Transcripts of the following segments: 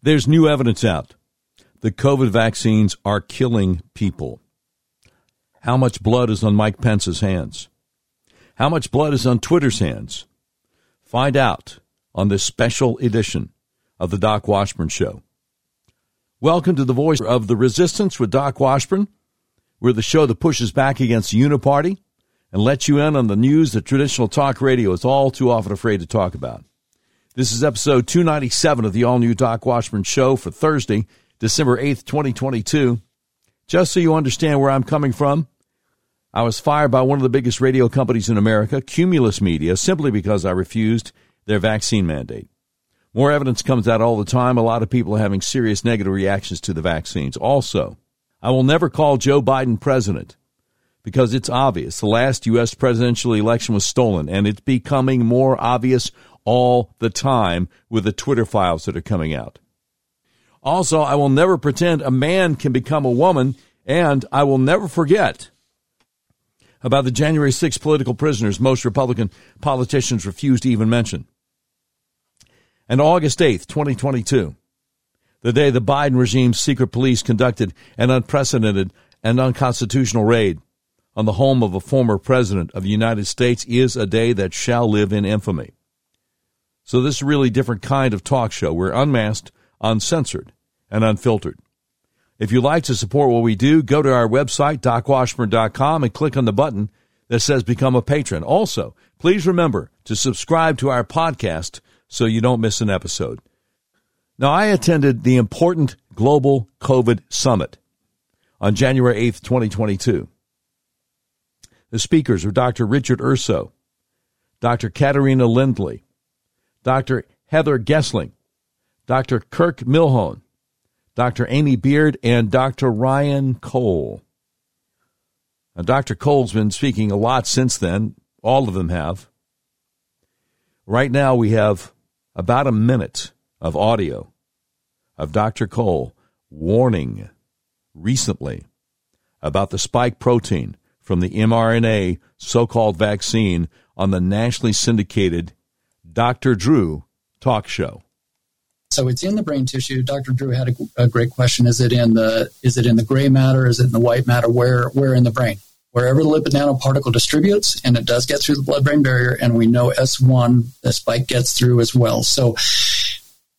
There's new evidence out. The COVID vaccines are killing people. How much blood is on Mike Pence's hands? How much blood is on Twitter's hands? Find out on this special edition of the Doc Washburn Show. Welcome to the voice of the resistance with Doc Washburn. We're the show that pushes back against the Uniparty and lets you in on the news that traditional talk radio is all too often afraid to talk about. This is episode 297 of the all new Doc Washburn Show for Thursday, December 8th, 2022. Just so you understand where I'm coming from, I was fired by one of the biggest radio companies in America, Cumulus Media, simply because I refused their vaccine mandate. More evidence comes out all the time. A lot of people are having serious negative reactions to the vaccines. Also, I will never call Joe Biden president because it's obvious the last U.S. presidential election was stolen, and it's becoming more obvious all the time with the Twitter files that are coming out. Also, I will never pretend a man can become a woman, and I will never forget about the January 6 political prisoners most Republican politicians refused to even mention. And August 8th, 2022, the day the Biden regime's secret police conducted an unprecedented and unconstitutional raid on the home of a former president of the United States, is a day that shall live in infamy. So this is a really different kind of talk show. We're unmasked, uncensored, and unfiltered. If you'd like to support what we do, go to our website, docwashburn.com, and click on the button that says Become a Patron. Also, please remember to subscribe to our podcast so you don't miss an episode. Now, I attended the important Global COVID Summit on January 8th, 2022. The speakers were Dr. Richard Urso, Dr. Katarina Lindley, Dr. Heather Gessling, Dr. Kirk Milhoan, Dr. Amy Beard, and Dr. Ryan Cole. Now, Dr. Cole's been speaking a lot since then. All of them have. Right now, we have about a minute of audio of Dr. Cole warning recently about the spike protein from the mRNA so called vaccine on the nationally syndicated Dr. Drew talk show. So it's in the brain tissue. Dr. Drew had a, a, great question. Is it in the is it in the gray matter? Is it in the white matter? Where where in the brain? Wherever the lipid nanoparticle distributes, and it does get through the blood-brain barrier, and we know S1, the spike gets through as well. So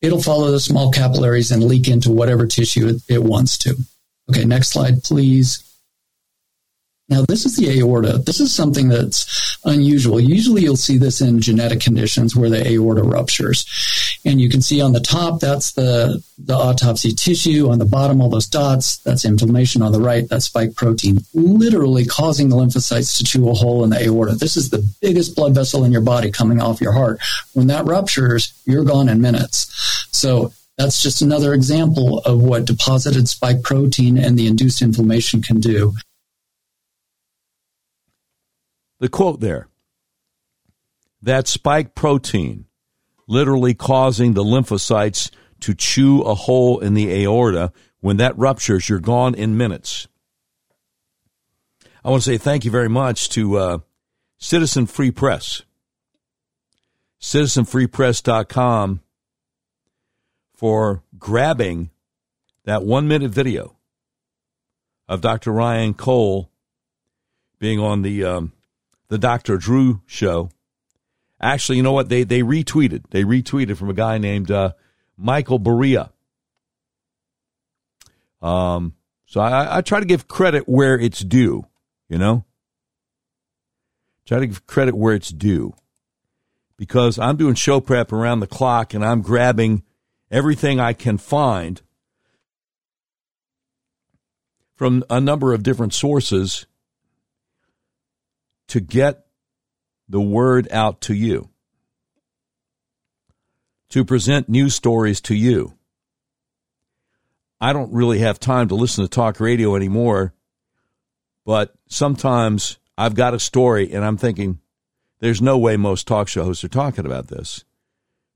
it'll follow the small capillaries and leak into whatever tissue it, it wants to. Okay, next slide, please. Now, this is the aorta. This is something that's unusual. Usually you'll see this in genetic conditions where the aorta ruptures. And you can see on the top, that's the, the autopsy tissue. On the bottom, all those dots, that's inflammation. On the right, that's spike protein, literally causing the lymphocytes to chew a hole in the aorta. This is the biggest blood vessel in your body coming off your heart. When that ruptures, you're gone in minutes. So that's just another example of what deposited spike protein and the induced inflammation can do the quote there that spike protein literally causing the lymphocytes to chew a hole in the aorta. When that ruptures, you're gone in minutes. I want to say thank you very much to uh, Citizen Free Press, citizenfreepress.com, for grabbing that one minute video of Dr. Ryan Cole being on the um, the Dr. Drew show. Actually, you know what? They they retweeted. They retweeted from a guy named uh, Michael Berea. Um, so I, I try to give credit where it's due. You know, try to give credit where it's due, because I'm doing show prep around the clock and I'm grabbing everything I can find from a number of different sources to get the word out to you, to present news stories to you. I don't really have time to listen to talk radio anymore, but sometimes I've got a story and I'm thinking, there's no way most talk show hosts are talking about this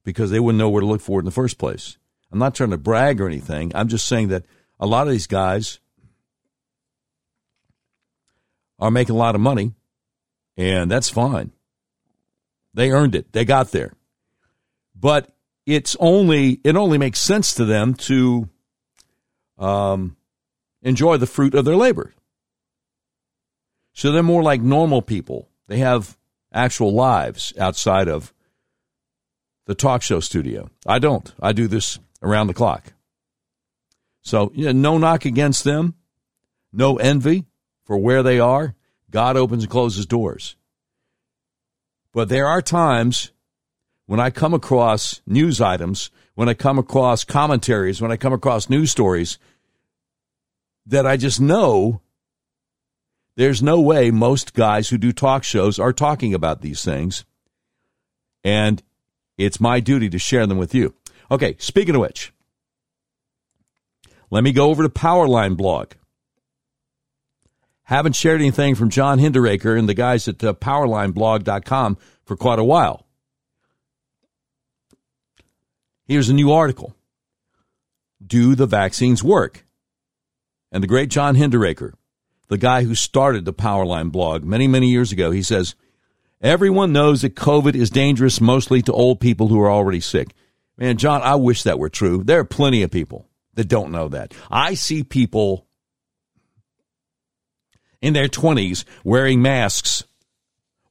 because they wouldn't know where to look for it in the first place. I'm not trying to brag or anything. I'm just saying that a lot of these guys are making a lot of money and that's fine. They earned it. They got there. But it's only it only makes sense to them to um, enjoy the fruit of their labor. So they're more like normal people. They have actual lives outside of the talk show studio. I don't. I do this around the clock. So, you know, no knock against them, no envy for where they are. God opens and closes doors. But there are times when I come across news items, when I come across commentaries, when I come across news stories, that I just know there's no way most guys who do talk shows are talking about these things. And it's my duty to share them with you. Okay, speaking of which, let me go over to Powerline blog. Haven't shared anything from John Hinderaker and the guys at uh, powerlineblog.com for quite a while. Here's a new article Do the vaccines work? And the great John Hinderaker, the guy who started the Powerline blog many, many years ago, he says, Everyone knows that COVID is dangerous mostly to old people who are already sick. Man, John, I wish that were true. There are plenty of people that don't know that. I see people in their 20s wearing masks,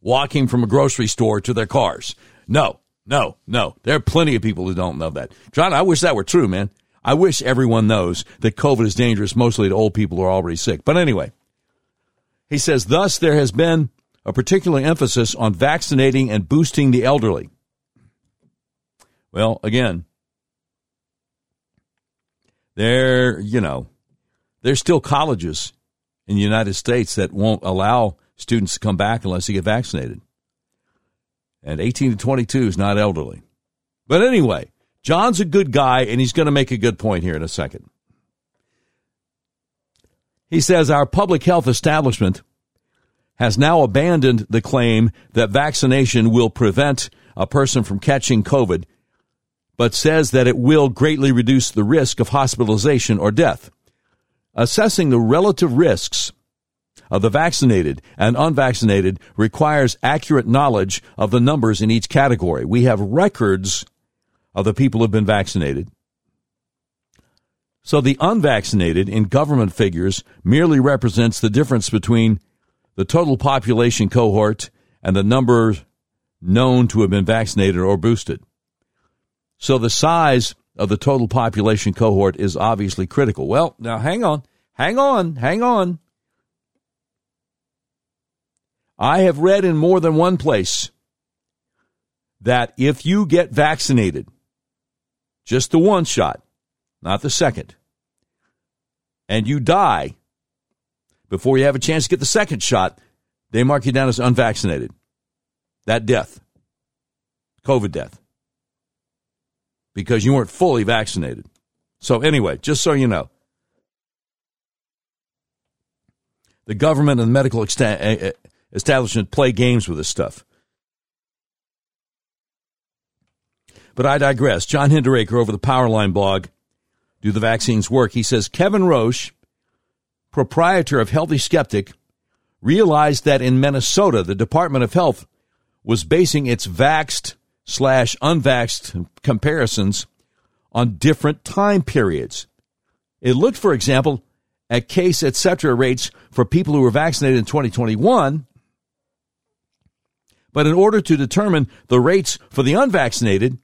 walking from a grocery store to their cars. No, no, no. There are plenty of people who don't know that. John, I wish that were true, man. I wish everyone knows that COVID is dangerous mostly to old people who are already sick. But anyway, he says, thus there has been a particular emphasis on vaccinating and boosting the elderly. Well, again, there, you know, there's still colleges in the United States that won't allow students to come back unless they get vaccinated. And 18 to 22 is not elderly. But anyway, John's a good guy, and he's going to make a good point here in a second. He says our public health establishment has now abandoned the claim that vaccination will prevent a person from catching COVID, but says that it will greatly reduce the risk of hospitalization or death. Assessing the relative risks of the vaccinated and unvaccinated requires accurate knowledge of the numbers in each category. We have records of the people who have been vaccinated. So the unvaccinated in government figures merely represents the difference between the total population cohort and the number known to have been vaccinated or boosted. So the size of the total population cohort is obviously critical. Well, now hang on, hang on, hang on. I have read in more than one place that if you get vaccinated, just the one shot, not the second, and you die before you have a chance to get the second shot, they mark you down as unvaccinated. That death, COVID death, because you weren't fully vaccinated. So, anyway, just so you know, the government and the medical eh, eh, establishment play games with this stuff. But I digress. John Hinderaker over the Powerline blog, Do the Vaccines Work? He says Kevin Roche proprietor of Healthy Skeptic, realized that in Minnesota, the Department of Health was basing its vaxed slash unvaxed comparisons on different time periods. It looked, for example, at case etc. rates for people who were vaccinated in 2021. But in order to determine the rates for the unvaccinated,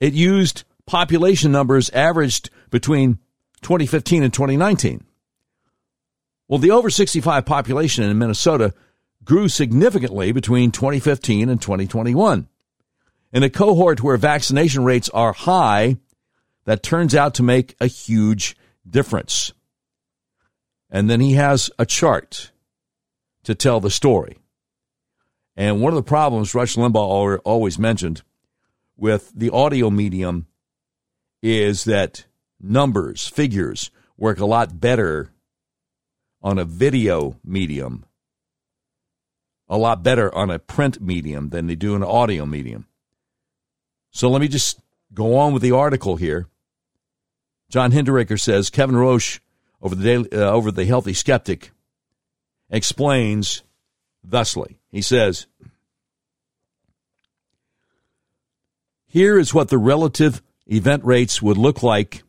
it used population numbers averaged between 2015 and 2019. Well, the over 65 population in Minnesota grew significantly between 2015 and 2021. In a cohort where vaccination rates are high, that turns out to make a huge difference. And then he has a chart to tell the story. And one of the problems Rush Limbaugh always mentioned with the audio medium is that numbers, figures work a lot better on a video medium a lot better on a print medium than they do in an audio medium. So let me just go on with the article here. John Hinderaker says Kevin Roche over the daily, uh, over the Healthy Skeptic explains thusly. He says Here is what the relative event rates would look like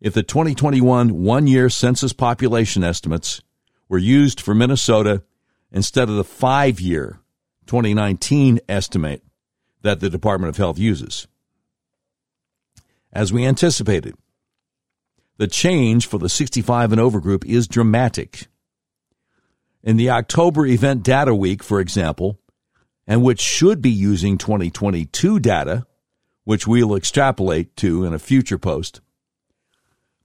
if the 2021 one year census population estimates were used for Minnesota instead of the five year 2019 estimate that the Department of Health uses. As we anticipated, the change for the 65 and over group is dramatic. In the October event data week, for example, and which should be using 2022 data, which we'll extrapolate to in a future post,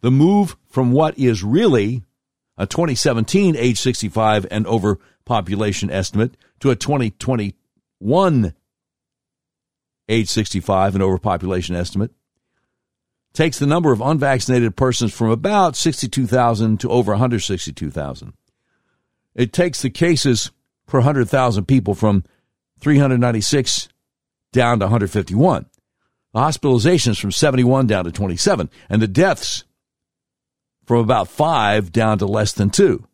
the move from what is really a 2017 age 65 and over population estimate to a 2021 age 65 and over population estimate takes the number of unvaccinated persons from about 62,000 to over 162,000. It takes the cases per 100,000 people from 396 down to 151. The hospitalizations from 71 down to 27, and the deaths from about 5 down to less than 2.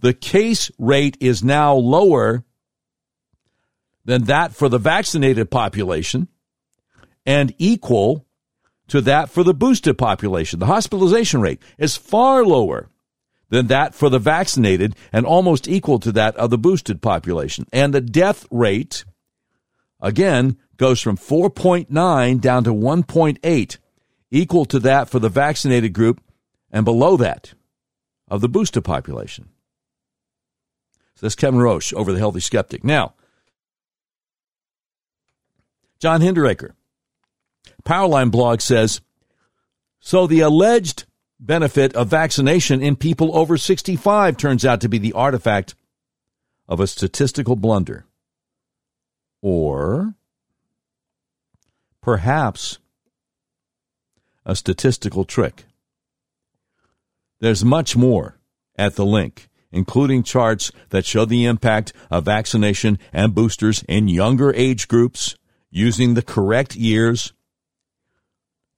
The case rate is now lower than that for the vaccinated population and equal to that for the boosted population. The hospitalization rate is far lower than that for the vaccinated and almost equal to that of the boosted population. And the death rate, again, goes from 4.9 down to 1.8, equal to that for the vaccinated group and below that of the boosted population. So that's Kevin Roche over the Healthy Skeptic. Now, John Hinderaker, Powerline blog says So the alleged benefit of vaccination in people over 65 turns out to be the artifact of a statistical blunder. Or perhaps a statistical trick. There's much more at the link, including charts that show the impact of vaccination and boosters in younger age groups using the correct years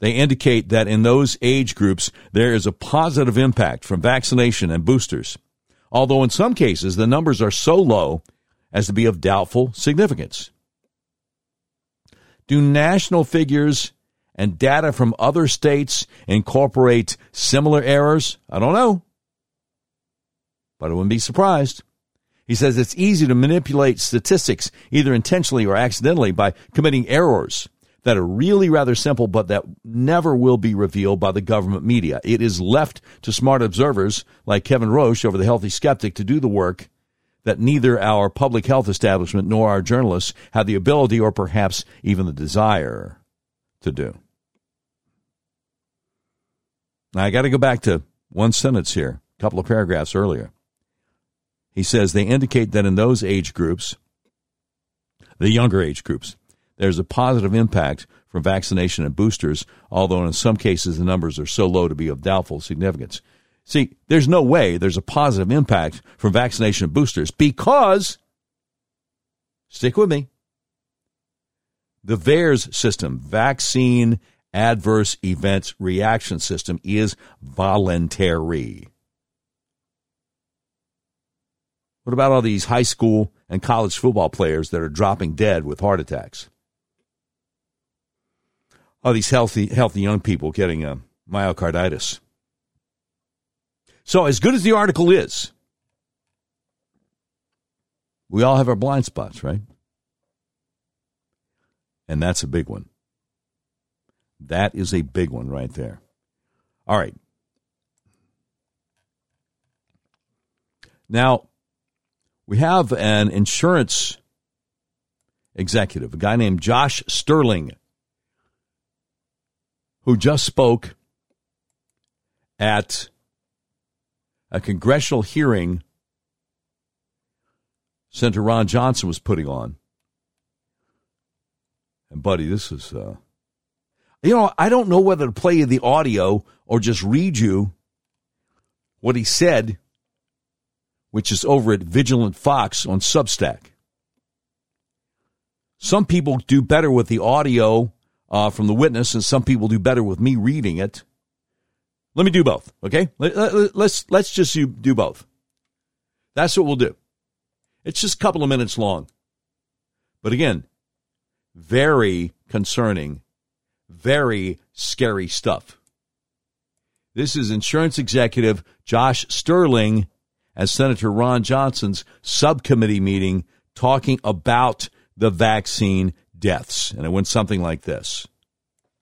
they indicate that in those age groups, there is a positive impact from vaccination and boosters, although in some cases the numbers are so low as to be of doubtful significance. Do national figures and data from other states incorporate similar errors? I don't know, but I wouldn't be surprised. He says it's easy to manipulate statistics, either intentionally or accidentally, by committing errors that are really rather simple, but that never will be revealed by the government media. It is left to smart observers like Kevin Roche over the Healthy Skeptic to do the work that neither our public health establishment nor our journalists have the ability or perhaps even the desire to do. Now, I got to go back to one sentence here, a couple of paragraphs earlier. He says they indicate that in those age groups, the younger age groups, there's a positive impact from vaccination and boosters, although in some cases the numbers are so low to be of doubtful significance. See, there's no way there's a positive impact from vaccination and boosters because, stick with me, the VAERS system, Vaccine Adverse Events Reaction System, is voluntary. What about all these high school and college football players that are dropping dead with heart attacks? all these healthy, healthy young people getting uh, myocarditis. So, as good as the article is, we all have our blind spots, right? And that's a big one. That is a big one right there. All right. Now, we have an insurance executive, a guy named Josh Sterling who just spoke at a congressional hearing Senator Ron Johnson was putting on. And, buddy, this is, uh, you know, I don't know whether to play you the audio or just read you what he said, which is over at Vigilant Fox on Substack. Some people do better with the audio uh, from the witness, and some people do better with me reading it. Let me do both, okay? Let, let, let's let's just do both. That's what we'll do. It's just a couple of minutes long, but again, very concerning, very scary stuff. This is insurance executive Josh Sterling at Senator Ron Johnson's subcommittee meeting talking about the vaccine deaths. And it went something like this.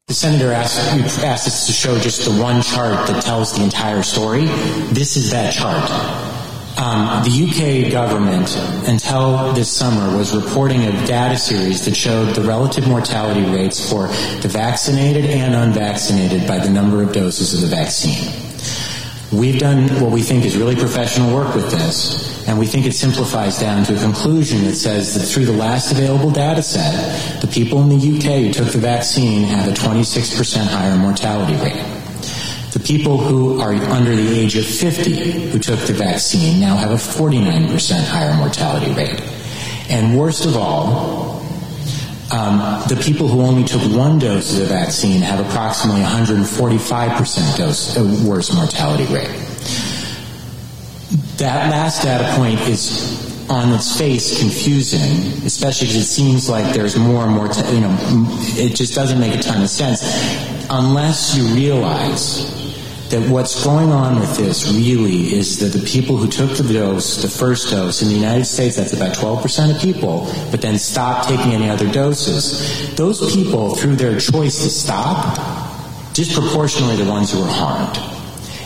The senator asked, asked us to show just the one chart that tells the entire story. This is that chart. Um, the UK government, until this summer, was reporting a data series that showed the relative mortality rates for the vaccinated and unvaccinated by the number of doses of the vaccine. We've done what we think is really professional work with this, and we think it simplifies down to a conclusion that says that through the last available data set, the people in the UK who took the vaccine have a 26% higher mortality rate. The people who are under the age of 50 who took the vaccine now have a 49% higher mortality rate. And worst of all, um, the people who only took one dose of the vaccine have approximately 145% dose uh, worse mortality rate. That last data point is on its face confusing, especially because it seems like there's more and more, t- you know, it just doesn't make a ton of sense unless you realize that what's going on with this really is that the people who took the dose, the first dose, in the United States, that's about 12% of people, but then stopped taking any other doses, those people, through their choice to stop, disproportionately the ones who were harmed.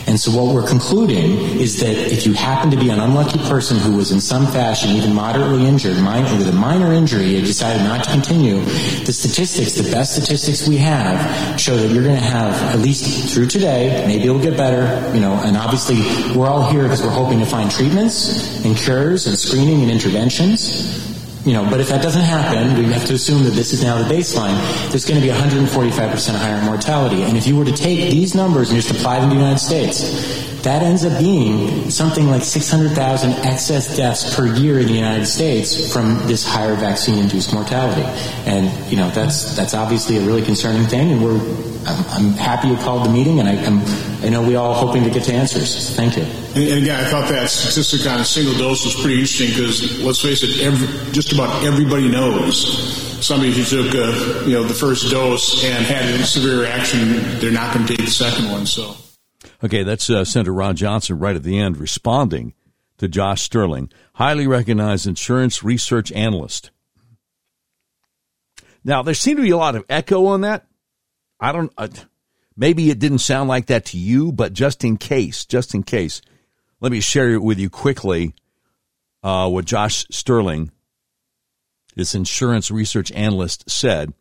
And so what we're concluding is that if you happen to be an unlucky person who was in some fashion even moderately injured, minor, with a minor injury, and decided not to continue, the statistics, the best statistics we have, show that you're going to have, at least through today, maybe it'll get better, you know, and obviously we're all here because we're hoping to find treatments and cures and screening and interventions you know, but if that doesn't happen, we have to assume that this is now the baseline. There's going to be 145% higher mortality. And if you were to take these numbers and just apply them to the United States, that ends up being something like 600,000 excess deaths per year in the United States from this higher vaccine-induced mortality. And, you know, that's, that's obviously a really concerning thing, and we're, I'm, I'm happy you called the meeting, and I, I'm, I know we all hoping to get to answers. Thank you. And, and again, I thought that statistic on a single dose was pretty interesting because, let's face it, every, just about everybody knows somebody who took uh, you know the first dose and had a severe reaction, they're not going to take the second one. So. Okay, that's uh, Senator Ron Johnson right at the end responding to Josh Sterling, highly recognized insurance research analyst. Now, there seemed to be a lot of echo on that. I don't, uh, maybe it didn't sound like that to you, but just in case, just in case, let me share it with you quickly uh, what Josh Sterling, this insurance research analyst, said.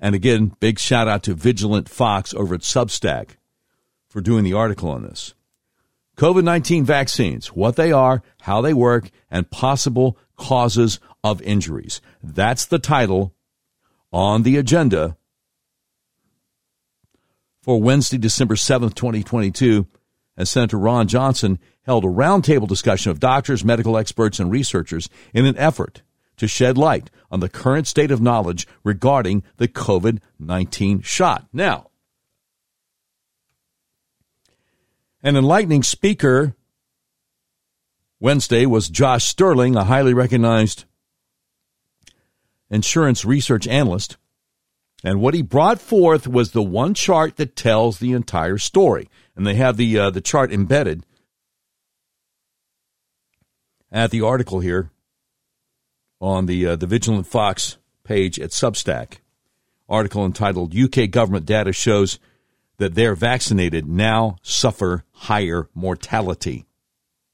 And again, big shout out to Vigilant Fox over at Substack for doing the article on this. COVID 19 vaccines, what they are, how they work, and possible causes of injuries. That's the title on the agenda for Wednesday, December 7th, 2022, as Senator Ron Johnson held a roundtable discussion of doctors, medical experts, and researchers in an effort to shed light on the current state of knowledge regarding the COVID 19 shot. Now, An enlightening speaker Wednesday was Josh Sterling, a highly recognized insurance research analyst. And what he brought forth was the one chart that tells the entire story. And they have the, uh, the chart embedded at the article here on the, uh, the Vigilant Fox page at Substack. Article entitled UK Government Data Shows that they're vaccinated now suffer higher mortality.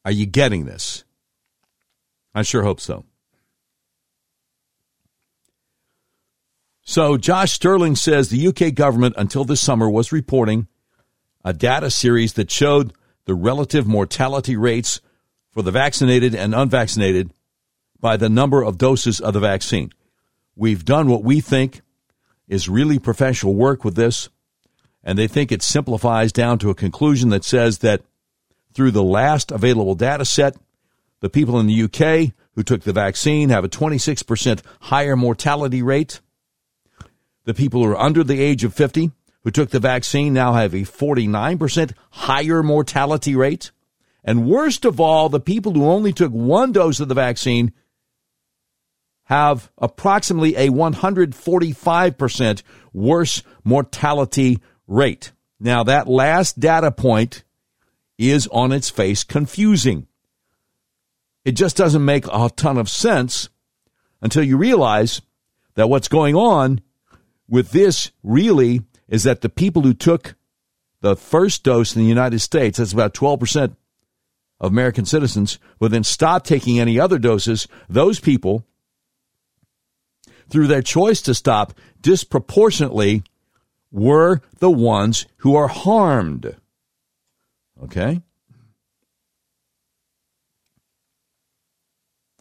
Are you getting this? I sure hope so. So, Josh Sterling says the UK government until this summer was reporting a data series that showed the relative mortality rates for the vaccinated and unvaccinated by the number of doses of the vaccine. We've done what we think is really professional work with this and they think it simplifies down to a conclusion that says that through the last available data set, the people in the UK who took the vaccine have a 26% higher mortality rate. The people who are under the age of 50 who took the vaccine now have a 49% higher mortality rate. And worst of all, the people who only took one dose of the vaccine have approximately a 145% worse mortality rate. Now, that last data point is on its face confusing. It just doesn't make a ton of sense until you realize that what's going on with this really is that the people who took the first dose in the United States, that's about 12% of American citizens, will then stop taking any other doses. Those people, through their choice to stop, disproportionately were the ones who are harmed. Okay?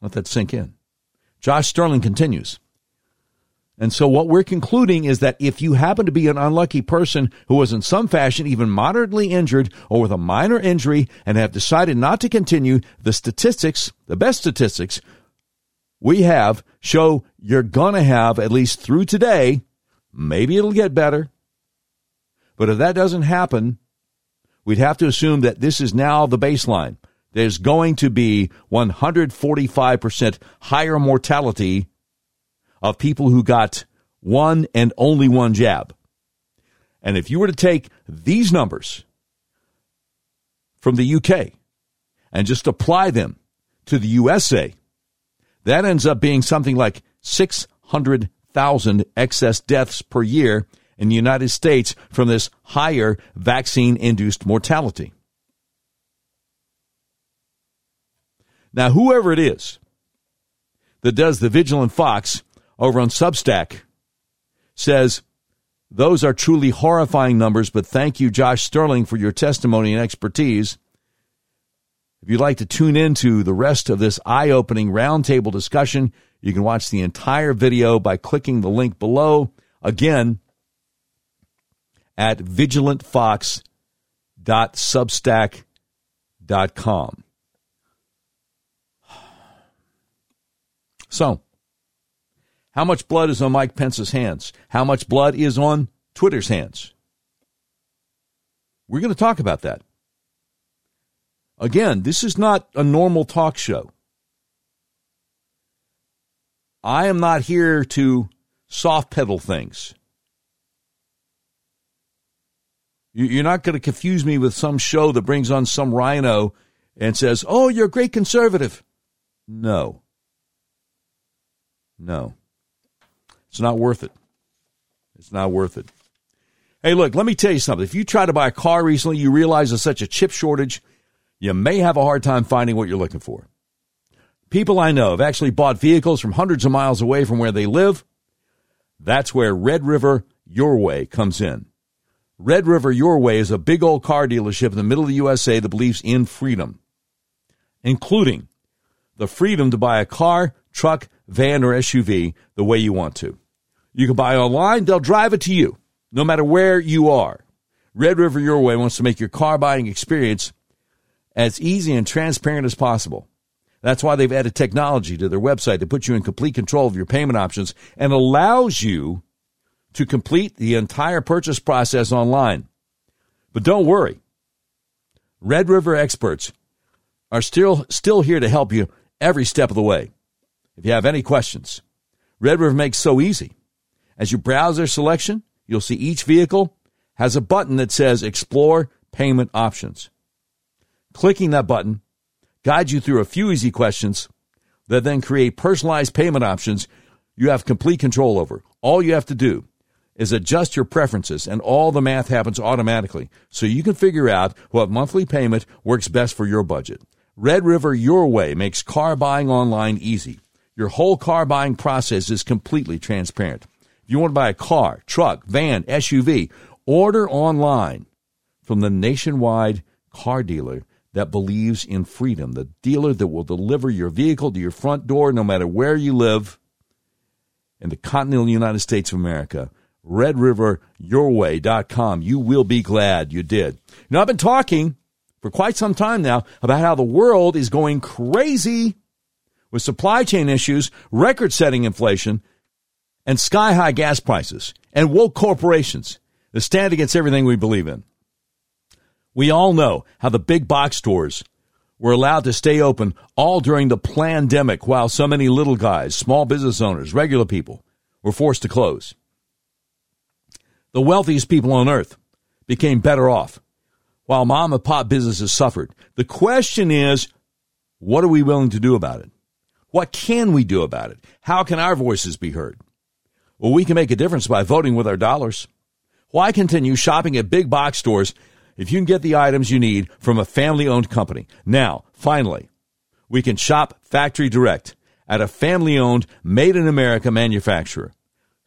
Let that sink in. Josh Sterling continues. And so what we're concluding is that if you happen to be an unlucky person who was in some fashion even moderately injured or with a minor injury and have decided not to continue, the statistics, the best statistics we have show you're going to have at least through today, maybe it'll get better. But if that doesn't happen, we'd have to assume that this is now the baseline. There's going to be 145% higher mortality of people who got one and only one jab. And if you were to take these numbers from the UK and just apply them to the USA, that ends up being something like 600,000 excess deaths per year in the United States from this higher vaccine induced mortality. Now, whoever it is that does the Vigilant Fox over on Substack says, Those are truly horrifying numbers, but thank you, Josh Sterling, for your testimony and expertise. If you'd like to tune in to the rest of this eye opening roundtable discussion, you can watch the entire video by clicking the link below. Again, at vigilantfox.substack.com. So, how much blood is on Mike Pence's hands? How much blood is on Twitter's hands? We're going to talk about that. Again, this is not a normal talk show. I am not here to soft pedal things. You're not going to confuse me with some show that brings on some RINO and says, Oh, you're a great conservative. No. No. It's not worth it. It's not worth it. Hey, look, let me tell you something. If you try to buy a car recently, you realize there's such a chip shortage, you may have a hard time finding what you're looking for. People I know have actually bought vehicles from hundreds of miles away from where they live. That's where Red River Your Way comes in. Red River Your Way is a big old car dealership in the middle of the USA that believes in freedom, including the freedom to buy a car, truck, van, or SUV the way you want to. You can buy online, they'll drive it to you, no matter where you are. Red River Your Way wants to make your car buying experience as easy and transparent as possible. That's why they've added technology to their website to put you in complete control of your payment options and allows you to complete the entire purchase process online. But don't worry. Red River experts are still still here to help you every step of the way. If you have any questions, Red River makes so easy. As you browse their selection, you'll see each vehicle has a button that says Explore Payment Options. Clicking that button guides you through a few easy questions that then create personalized payment options you have complete control over. All you have to do is adjust your preferences and all the math happens automatically so you can figure out what monthly payment works best for your budget. Red River Your Way makes car buying online easy. Your whole car buying process is completely transparent. If you want to buy a car, truck, van, SUV, order online from the nationwide car dealer that believes in freedom, the dealer that will deliver your vehicle to your front door no matter where you live in the continental United States of America. RedRiverYourWay.com. You will be glad you did. Now, I've been talking for quite some time now about how the world is going crazy with supply chain issues, record setting inflation, and sky high gas prices, and woke corporations that stand against everything we believe in. We all know how the big box stores were allowed to stay open all during the pandemic while so many little guys, small business owners, regular people were forced to close. The wealthiest people on earth became better off while mom and pop businesses suffered. The question is, what are we willing to do about it? What can we do about it? How can our voices be heard? Well, we can make a difference by voting with our dollars. Why continue shopping at big box stores if you can get the items you need from a family owned company? Now, finally, we can shop factory direct at a family owned, made in America manufacturer.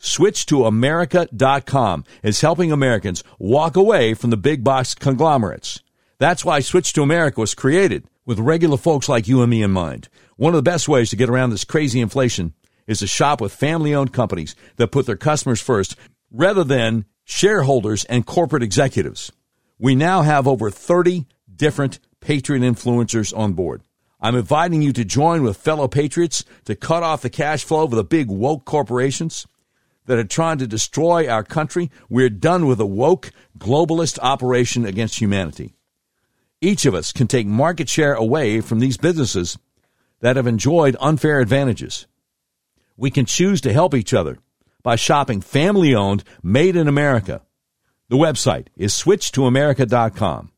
Switch to America.com is helping Americans walk away from the big box conglomerates. That's why Switch to America was created with regular folks like you and me in mind. One of the best ways to get around this crazy inflation is to shop with family owned companies that put their customers first rather than shareholders and corporate executives. We now have over 30 different Patriot influencers on board. I'm inviting you to join with fellow patriots to cut off the cash flow of the big woke corporations that are trying to destroy our country. We're done with a woke globalist operation against humanity. Each of us can take market share away from these businesses that have enjoyed unfair advantages. We can choose to help each other by shopping family owned, made in America. The website is switchtoamerica.com.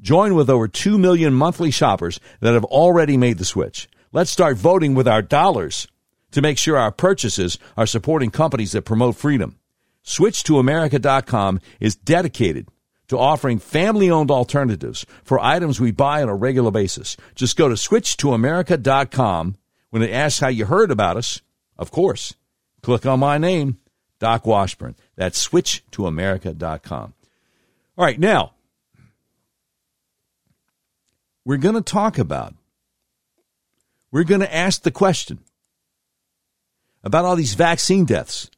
Join with over 2 million monthly shoppers that have already made the switch. Let's start voting with our dollars to make sure our purchases are supporting companies that promote freedom. SwitchToAmerica.com is dedicated to offering family owned alternatives for items we buy on a regular basis. Just go to SwitchToAmerica.com when it asks how you heard about us. Of course, click on my name, Doc Washburn. That's SwitchToAmerica.com. All right, now, we're going to talk about, we're going to ask the question about all these vaccine deaths.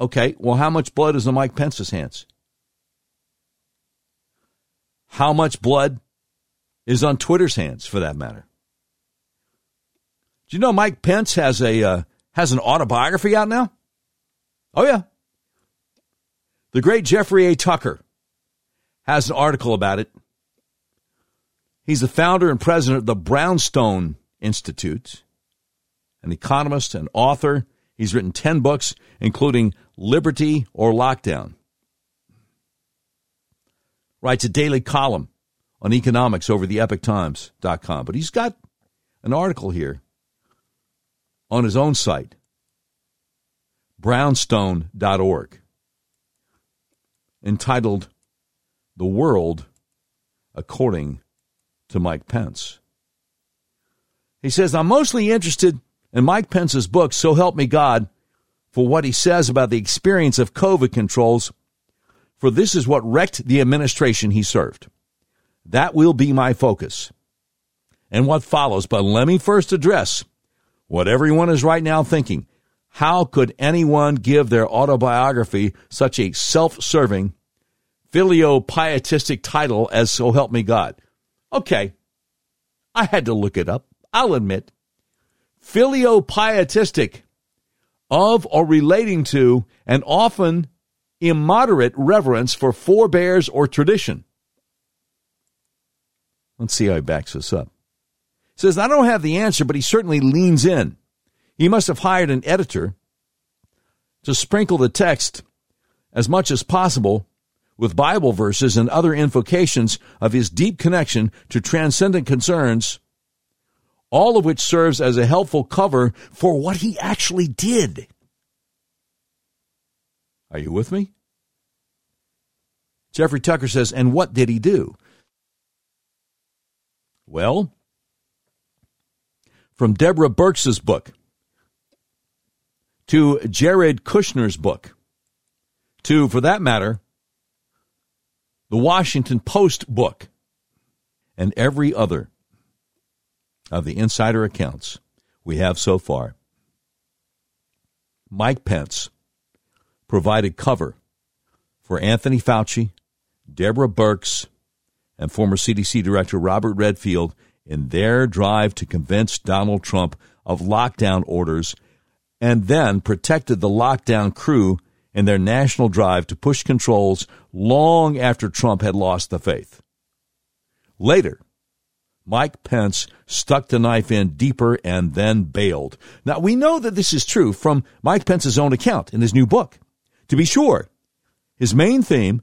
Okay, well, how much blood is in Mike Pence's hands? How much blood is on Twitter's hands, for that matter? Do you know Mike Pence has a uh, has an autobiography out now? Oh yeah, the great Jeffrey A. Tucker has an article about it. He's the founder and president of the Brownstone Institute an economist, an author. He's written 10 books, including Liberty or Lockdown. Writes a daily column on economics over the epochtimes.com. But he's got an article here on his own site, brownstone.org, entitled The World According to Mike Pence. He says, I'm mostly interested and Mike Pence's book, So Help Me God, for what he says about the experience of COVID controls, for this is what wrecked the administration he served. That will be my focus. And what follows, but let me first address what everyone is right now thinking. How could anyone give their autobiography such a self serving, filio pietistic title as So Help Me God? Okay, I had to look it up. I'll admit filiopietistic of or relating to an often immoderate reverence for forebears or tradition. Let's see how he backs this up. He says, I don't have the answer, but he certainly leans in. He must have hired an editor to sprinkle the text as much as possible with Bible verses and other invocations of his deep connection to transcendent concerns all of which serves as a helpful cover for what he actually did. Are you with me? Jeffrey Tucker says, and what did he do? Well, from Deborah Birx's book to Jared Kushner's book to, for that matter, the Washington Post book and every other of the insider accounts we have so far, Mike Pence provided cover for Anthony Fauci, Deborah Birx, and former CDC Director Robert Redfield in their drive to convince Donald Trump of lockdown orders and then protected the lockdown crew in their national drive to push controls long after Trump had lost the faith. Later, Mike Pence stuck the knife in deeper and then bailed. Now, we know that this is true from Mike Pence's own account in his new book. To be sure, his main theme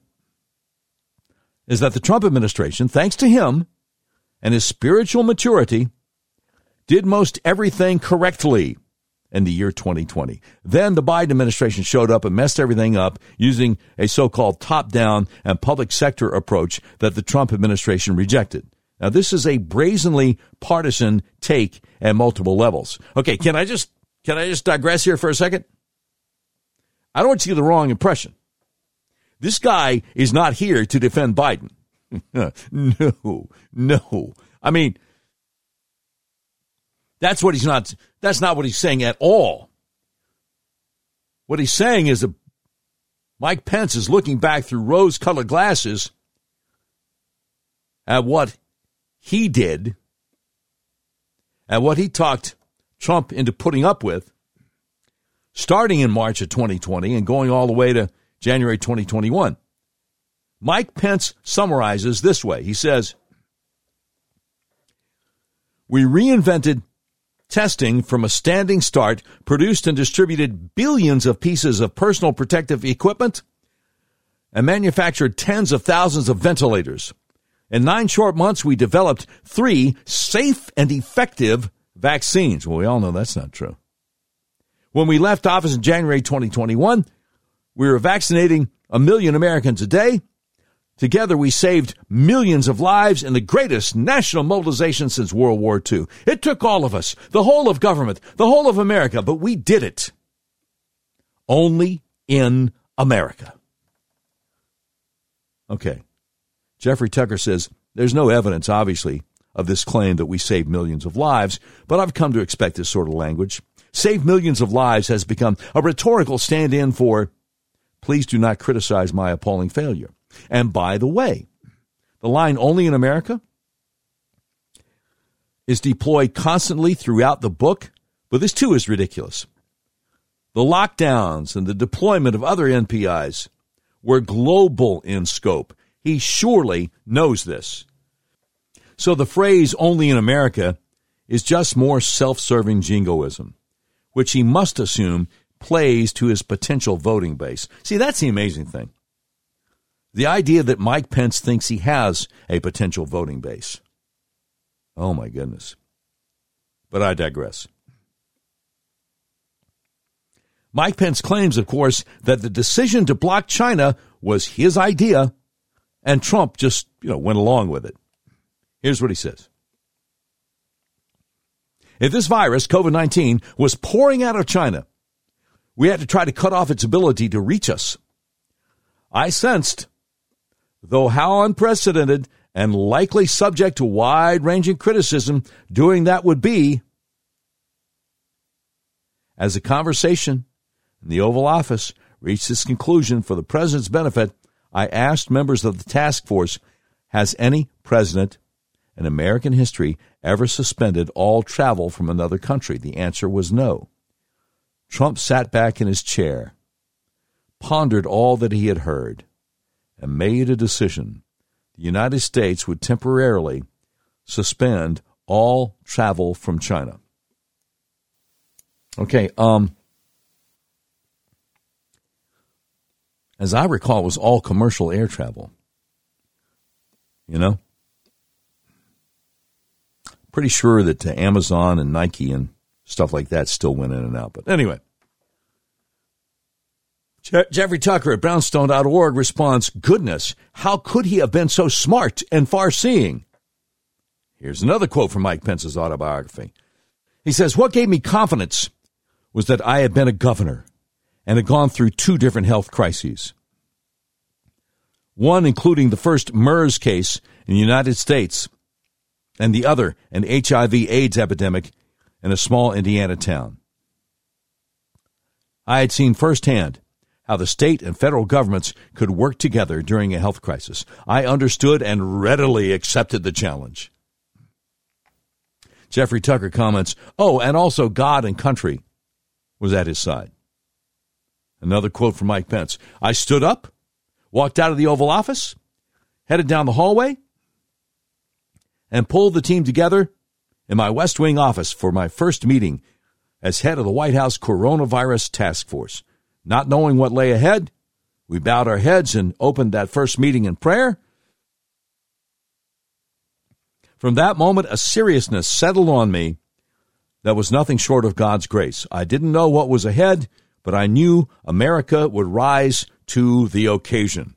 is that the Trump administration, thanks to him and his spiritual maturity, did most everything correctly in the year 2020. Then the Biden administration showed up and messed everything up using a so-called top-down and public sector approach that the Trump administration rejected. Now this is a brazenly partisan take at multiple levels. Okay, can I just can I just digress here for a second? I don't want you to get the wrong impression. This guy is not here to defend Biden. no, no. I mean, that's what he's not, that's not what he's saying at all. What he's saying is that Mike Pence is looking back through rose colored glasses at what he did, and what he talked Trump into putting up with, starting in March of 2020 and going all the way to January 2021. Mike Pence summarizes this way. He says, We reinvented testing from a standing start, produced and distributed billions of pieces of personal protective equipment, and manufactured tens of thousands of ventilators. In nine short months, we developed three safe and effective vaccines. Well, we all know that's not true. When we left office in January 2021, we were vaccinating a million Americans a day. Together, we saved millions of lives in the greatest national mobilization since World War II. It took all of us, the whole of government, the whole of America, but we did it. Only in America. Okay. Jeffrey Tucker says there's no evidence, obviously, of this claim that we saved millions of lives, but I've come to expect this sort of language. Save millions of lives has become a rhetorical stand in for Please do not criticize my appalling failure. And by the way, the line only in America is deployed constantly throughout the book, but this too is ridiculous. The lockdowns and the deployment of other NPIs were global in scope. He surely knows this. So the phrase only in America is just more self serving jingoism, which he must assume plays to his potential voting base. See, that's the amazing thing. The idea that Mike Pence thinks he has a potential voting base. Oh my goodness. But I digress. Mike Pence claims, of course, that the decision to block China was his idea and Trump just, you know, went along with it. Here's what he says. If this virus, COVID 19, was pouring out of China, we had to try to cut off its ability to reach us. I sensed, though how unprecedented and likely subject to wide ranging criticism doing that would be, as the conversation in the Oval Office reached its conclusion for the president's benefit, I asked members of the task force Has any president in American history ever suspended all travel from another country? The answer was no. Trump sat back in his chair, pondered all that he had heard, and made a decision. The United States would temporarily suspend all travel from China. Okay, um, as I recall, it was all commercial air travel. You know? Pretty sure that to Amazon and Nike and stuff like that still went in and out. But anyway, Je- Jeffrey Tucker at brownstone.org responds, Goodness, how could he have been so smart and far seeing? Here's another quote from Mike Pence's autobiography. He says, What gave me confidence was that I had been a governor and had gone through two different health crises. One including the first MERS case in the United States, and the other an HIV AIDS epidemic in a small Indiana town. I had seen firsthand how the state and federal governments could work together during a health crisis. I understood and readily accepted the challenge. Jeffrey Tucker comments, Oh, and also God and country was at his side. Another quote from Mike Pence I stood up, walked out of the Oval Office, headed down the hallway, and pulled the team together in my West Wing office for my first meeting as head of the White House Coronavirus Task Force. Not knowing what lay ahead, we bowed our heads and opened that first meeting in prayer. From that moment, a seriousness settled on me that was nothing short of God's grace. I didn't know what was ahead, but I knew America would rise to the occasion.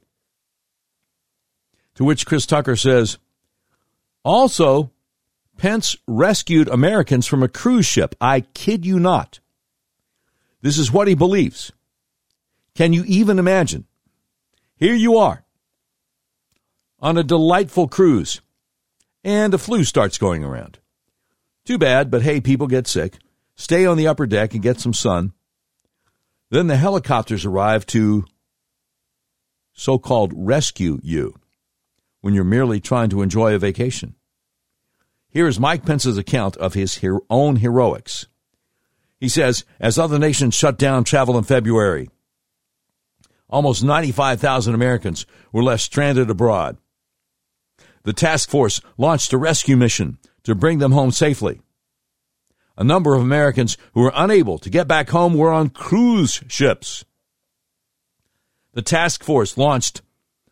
To which Chris Tucker says, also, Pence rescued Americans from a cruise ship. I kid you not. This is what he believes. Can you even imagine? Here you are on a delightful cruise, and a flu starts going around. Too bad, but hey, people get sick. Stay on the upper deck and get some sun. Then the helicopters arrive to so called rescue you when you're merely trying to enjoy a vacation. Here is Mike Pence's account of his own heroics. He says, as other nations shut down travel in February, almost 95,000 Americans were left stranded abroad. The task force launched a rescue mission to bring them home safely. A number of Americans who were unable to get back home were on cruise ships. The task force launched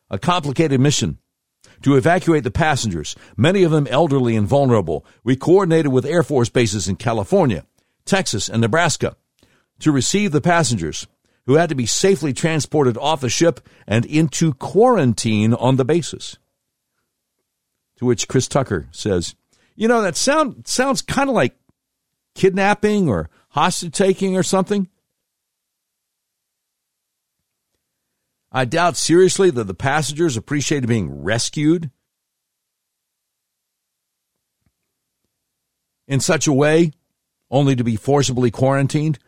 a complicated mission to evacuate the passengers, many of them elderly and vulnerable. We coordinated with Air Force bases in California, Texas, and Nebraska to receive the passengers who had to be safely transported off the ship and into quarantine on the bases. To which Chris Tucker says, "You know that sound sounds kind of like kidnapping or hostage taking or something. I doubt seriously that the passengers appreciated being rescued in such a way, only to be forcibly quarantined.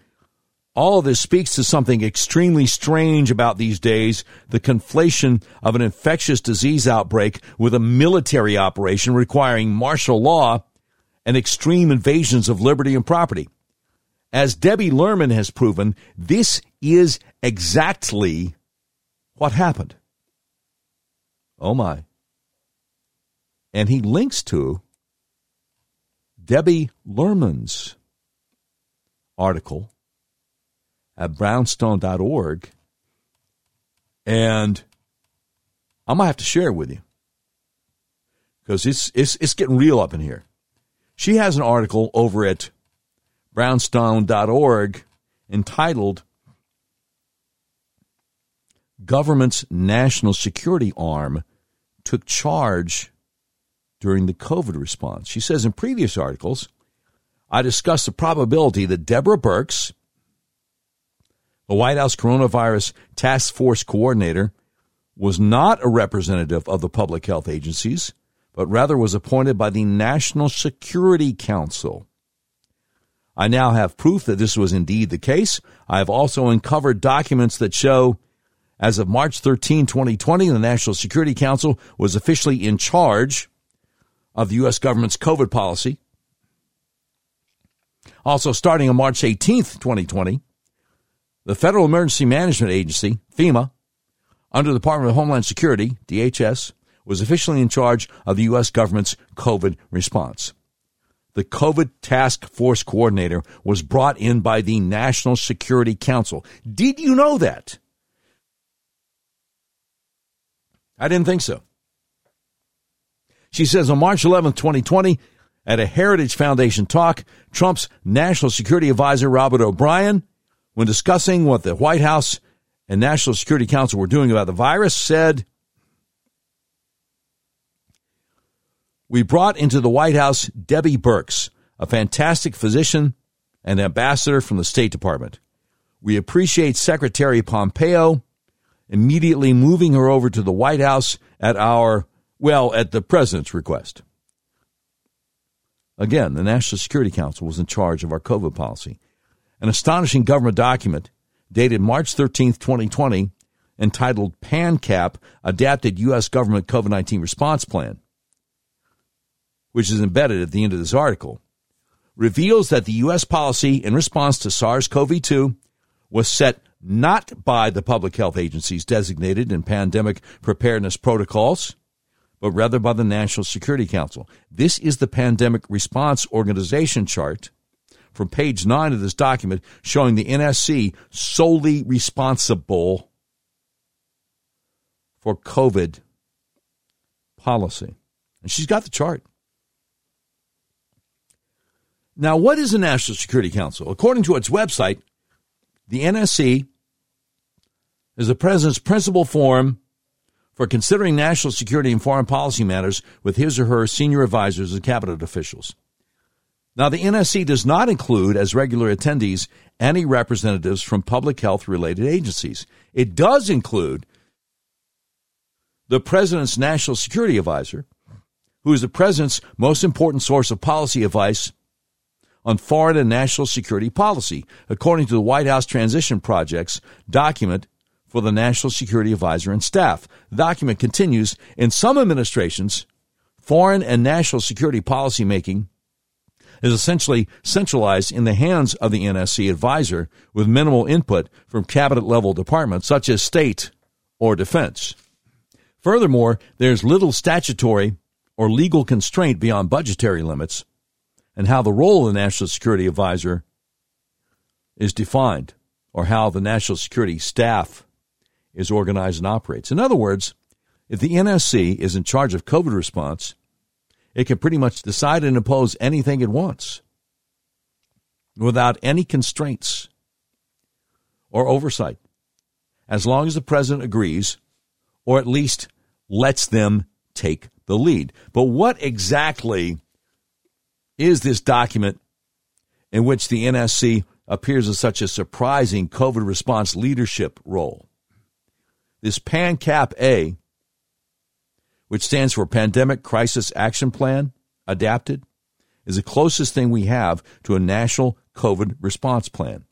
All of this speaks to something extremely strange about these days the conflation of an infectious disease outbreak with a military operation requiring martial law and extreme invasions of liberty and property. As Debbie Lerman has proven, this is exactly what happened. Oh my. And he links to Debbie Lerman's article at brownstone.org. And I'm going to have to share it with you because it's, it's, it's getting real up in here. She has an article over at brownstone.org entitled Government's National Security Arm Took Charge during the COVID response. She says in previous articles, I discussed the probability that Deborah Birx, the White House Coronavirus Task Force Coordinator, was not a representative of the public health agencies but rather was appointed by the National Security Council. I now have proof that this was indeed the case. I have also uncovered documents that show as of March 13, 2020, the National Security Council was officially in charge of the U.S. government's COVID policy. Also, starting on March 18, 2020, the Federal Emergency Management Agency, FEMA, under the Department of Homeland Security, DHS, was officially in charge of the U.S. government's COVID response. The COVID Task Force Coordinator was brought in by the National Security Council. Did you know that? I didn't think so. She says on March 11, 2020, at a Heritage Foundation talk, Trump's National Security Advisor Robert O'Brien, when discussing what the White House and National Security Council were doing about the virus, said, We brought into the White House Debbie Birx, a fantastic physician and ambassador from the State Department. We appreciate Secretary Pompeo immediately moving her over to the White House at our, well, at the president's request. Again, the National Security Council was in charge of our COVID policy. An astonishing government document dated March 13, 2020, entitled PANCAP Adapted U.S. Government COVID 19 Response Plan which is embedded at the end of this article, reveals that the U.S. policy in response to SARS CoV 2 was set not by the public health agencies designated in pandemic preparedness protocols, but rather by the National Security Council. This is the Pandemic Response Organization chart from page 9 of this document showing the NSC solely responsible for COVID policy. And she's got the chart. Now, what is the National Security Council? According to its website, the NSC is the President's principal forum for considering national security and foreign policy matters with his or her senior advisors and cabinet officials. Now, the NSC does not include as regular attendees any representatives from public health related agencies. It does include the President's National Security Advisor, who is the President's most important source of policy advice on foreign and national security policy, according to the White House Transition Project's document for the National Security Advisor and staff. The document continues in some administrations, foreign and national security policy making is essentially centralized in the hands of the NSC advisor with minimal input from cabinet level departments such as state or defense. Furthermore, there's little statutory or legal constraint beyond budgetary limits and how the role of the National Security Advisor is defined or how the national security staff is organized and operates. In other words, if the NSC is in charge of COVID response, it can pretty much decide and impose anything it wants without any constraints or oversight, as long as the president agrees or at least lets them take the lead. But what exactly is this document in which the NSC appears as such a surprising COVID response leadership role? This PANCAP A which stands for Pandemic Crisis Action Plan, adapted, is the closest thing we have to a national COVID response plan.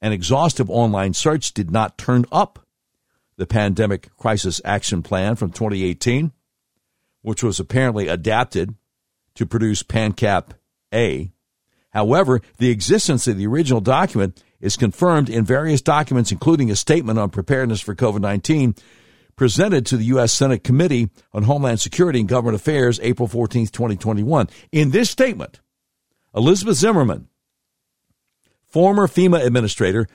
An exhaustive online search did not turn up the Pandemic Crisis Action Plan from 2018, which was apparently adapted to produce PANCAP A. However, the existence of the original document is confirmed in various documents, including a statement on preparedness for COVID 19 presented to the U.S. Senate Committee on Homeland Security and Government Affairs April 14, 2021. In this statement, Elizabeth Zimmerman, former FEMA administrator,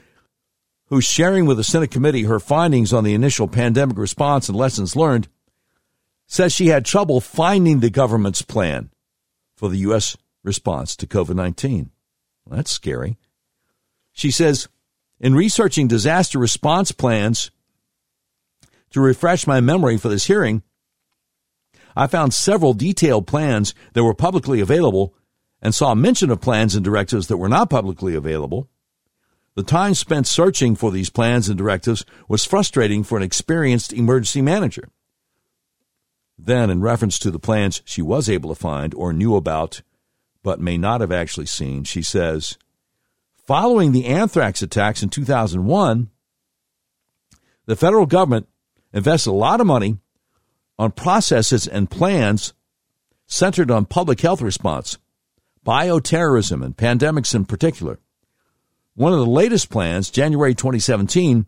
who's sharing with the Senate committee her findings on the initial pandemic response and lessons learned, says she had trouble finding the government's plan for the U.S. response to COVID 19. Well, that's scary. She says, in researching disaster response plans to refresh my memory for this hearing, I found several detailed plans that were publicly available and saw mention of plans and directives that were not publicly available. The time spent searching for these plans and directives was frustrating for an experienced emergency manager. Then, in reference to the plans she was able to find or knew about, but may not have actually seen, she says, Following the anthrax attacks in 2001, the federal government invested a lot of money on processes and plans centered on public health response, bioterrorism, and pandemics in particular. One of the latest plans, January 2017,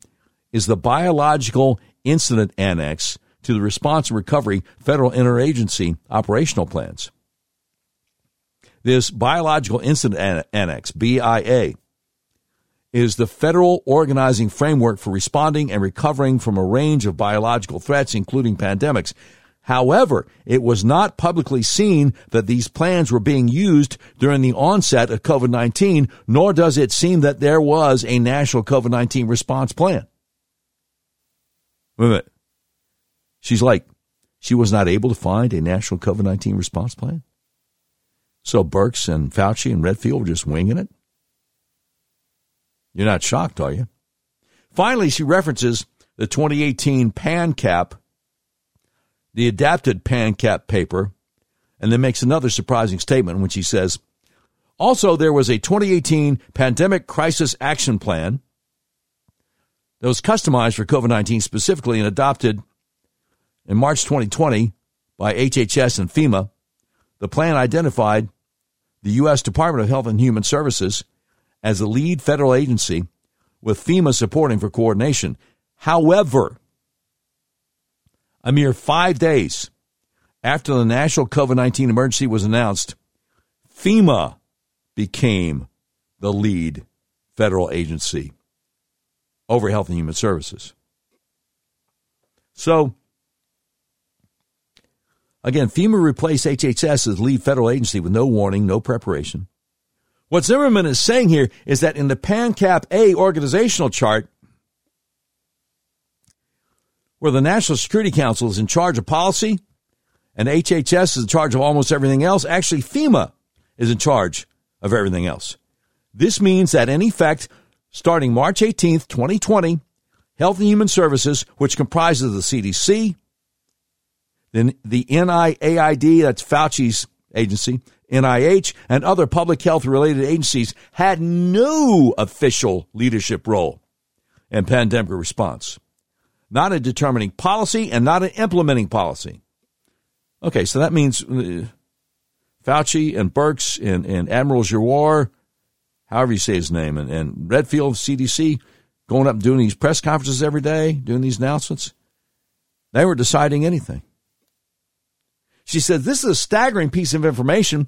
is the Biological Incident Annex to the Response and Recovery Federal Interagency Operational Plans. This Biological Incident Annex, BIA, is the federal organizing framework for responding and recovering from a range of biological threats, including pandemics. However, it was not publicly seen that these plans were being used during the onset of COVID 19, nor does it seem that there was a national COVID 19 response plan. Wait a minute. She's like, she was not able to find a national COVID 19 response plan? So Birx and Fauci and Redfield were just winging it? You're not shocked, are you? Finally, she references the 2018 PANCAP, the adapted PANCAP paper, and then makes another surprising statement when she says, also, there was a 2018 Pandemic Crisis Action Plan that was customized for COVID 19 specifically and adopted in March 2020 by HHS and FEMA. The plan identified the U.S. Department of Health and Human Services as the lead federal agency with FEMA supporting for coordination. However, a mere five days after the national COVID 19 emergency was announced, FEMA became the lead federal agency over Health and Human Services. So, again, FEMA replaced HHS as lead federal agency with no warning, no preparation. What Zimmerman is saying here is that in the PANCAP A organizational chart, where the National Security Council is in charge of policy and HHS is in charge of almost everything else, actually FEMA is in charge of everything else. This means that in effect, starting March 18th, 2020, Health and Human Services, which comprises the CDC, then the NIAID, that's Fauci's agency, NIH, and other public health related agencies had no official leadership role in pandemic response not in determining policy and not in implementing policy. Okay, so that means uh, Fauci and Birx and, and Admiral Giroir, however you say his name, and, and Redfield, CDC, going up and doing these press conferences every day, doing these announcements. They were deciding anything. She said, This is a staggering piece of information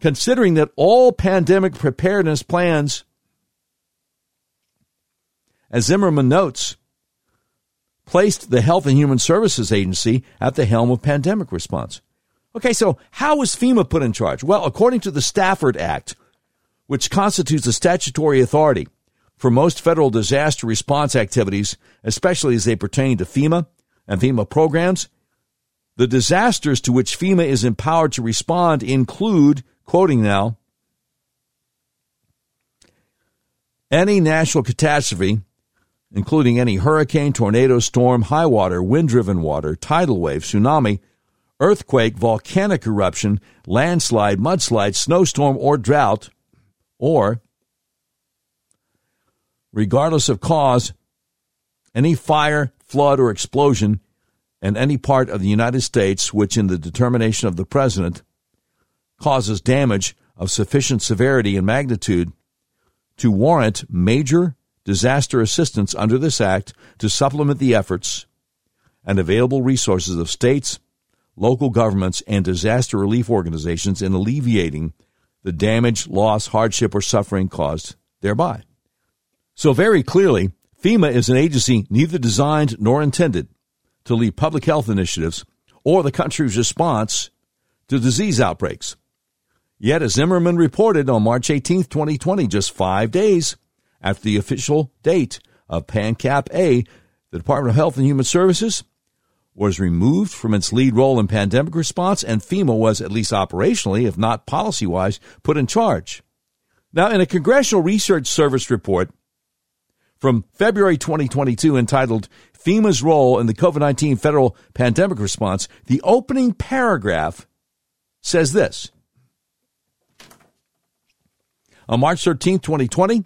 considering that all pandemic preparedness plans, as Zimmerman notes, placed the Health and Human Services Agency at the helm of pandemic response. Okay, so how was FEMA put in charge? Well, according to the Stafford Act, which constitutes a statutory authority for most federal disaster response activities, especially as they pertain to FEMA and FEMA programs, the disasters to which FEMA is empowered to respond include, quoting now, any natural catastrophe including any hurricane, tornado, storm, high water, wind driven water, tidal wave, tsunami, earthquake, volcanic eruption, landslide, mudslide, snowstorm, or drought, or, regardless of cause, any fire, flood, or explosion in any part of the United States which, in the determination of the President, causes damage of sufficient severity and magnitude to warrant major disaster assistance under this act to supplement the efforts and available resources of states, local governments, and disaster relief organizations in alleviating the damage, loss, hardship, or suffering caused thereby. So, very clearly, FEMA is an agency neither designed nor intended to lead public health initiatives or the country's response to disease outbreaks. Yet, as Zimmerman reported on March 18, 2020, just five days after the official date of PANCAP A, the Department of Health and Human Services was removed from its lead role in pandemic response, and FEMA was, at least operationally, if not policy wise, put in charge. Now, in a Congressional Research Service report from February 2022 entitled FEMA's Role in the COVID 19 Federal Pandemic Response, the opening paragraph says this. On March 13, 2020,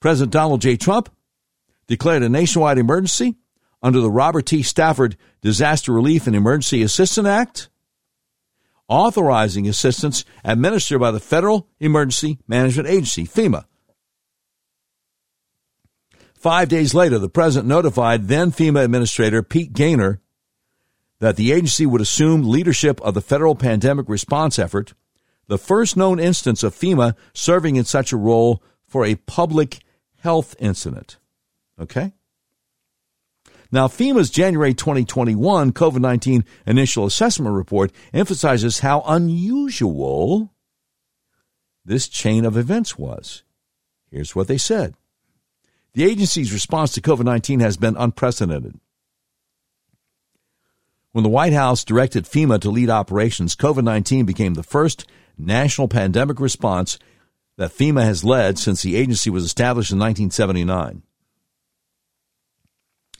President Donald J. Trump declared a nationwide emergency under the Robert T. Stafford Disaster Relief and Emergency Assistance Act, authorizing assistance administered by the Federal Emergency Management Agency, FEMA. Five days later, the president notified then FEMA Administrator Pete Gaynor that the agency would assume leadership of the federal pandemic response effort, the first known instance of FEMA serving in such a role for a public health incident. Okay? Now, FEMA's January 2021 COVID 19 initial assessment report emphasizes how unusual this chain of events was. Here's what they said The agency's response to COVID 19 has been unprecedented. When the White House directed FEMA to lead operations, COVID 19 became the first national pandemic response that FEMA has led since the agency was established in 1979.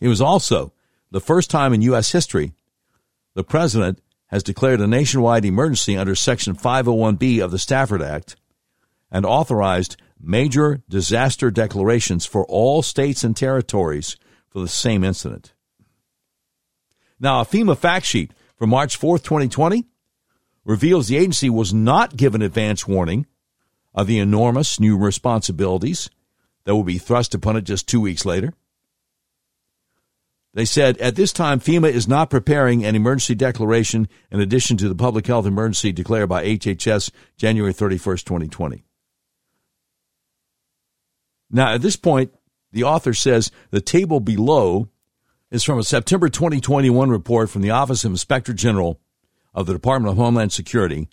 It was also the first time in U.S. history the President has declared a nationwide emergency under Section 501B of the Stafford Act and authorized major disaster declarations for all states and territories for the same incident. Now, a FEMA fact sheet from March 4th, 2020 reveals the agency was not given advance warning of the enormous new responsibilities that will be thrust upon it just two weeks later. They said at this time, FEMA is not preparing an emergency declaration in addition to the public health emergency declared by HHS January 31st, 2020. Now, at this point, the author says the table below is from a September 2021 report from the Office of Inspector General of the Department of Homeland Security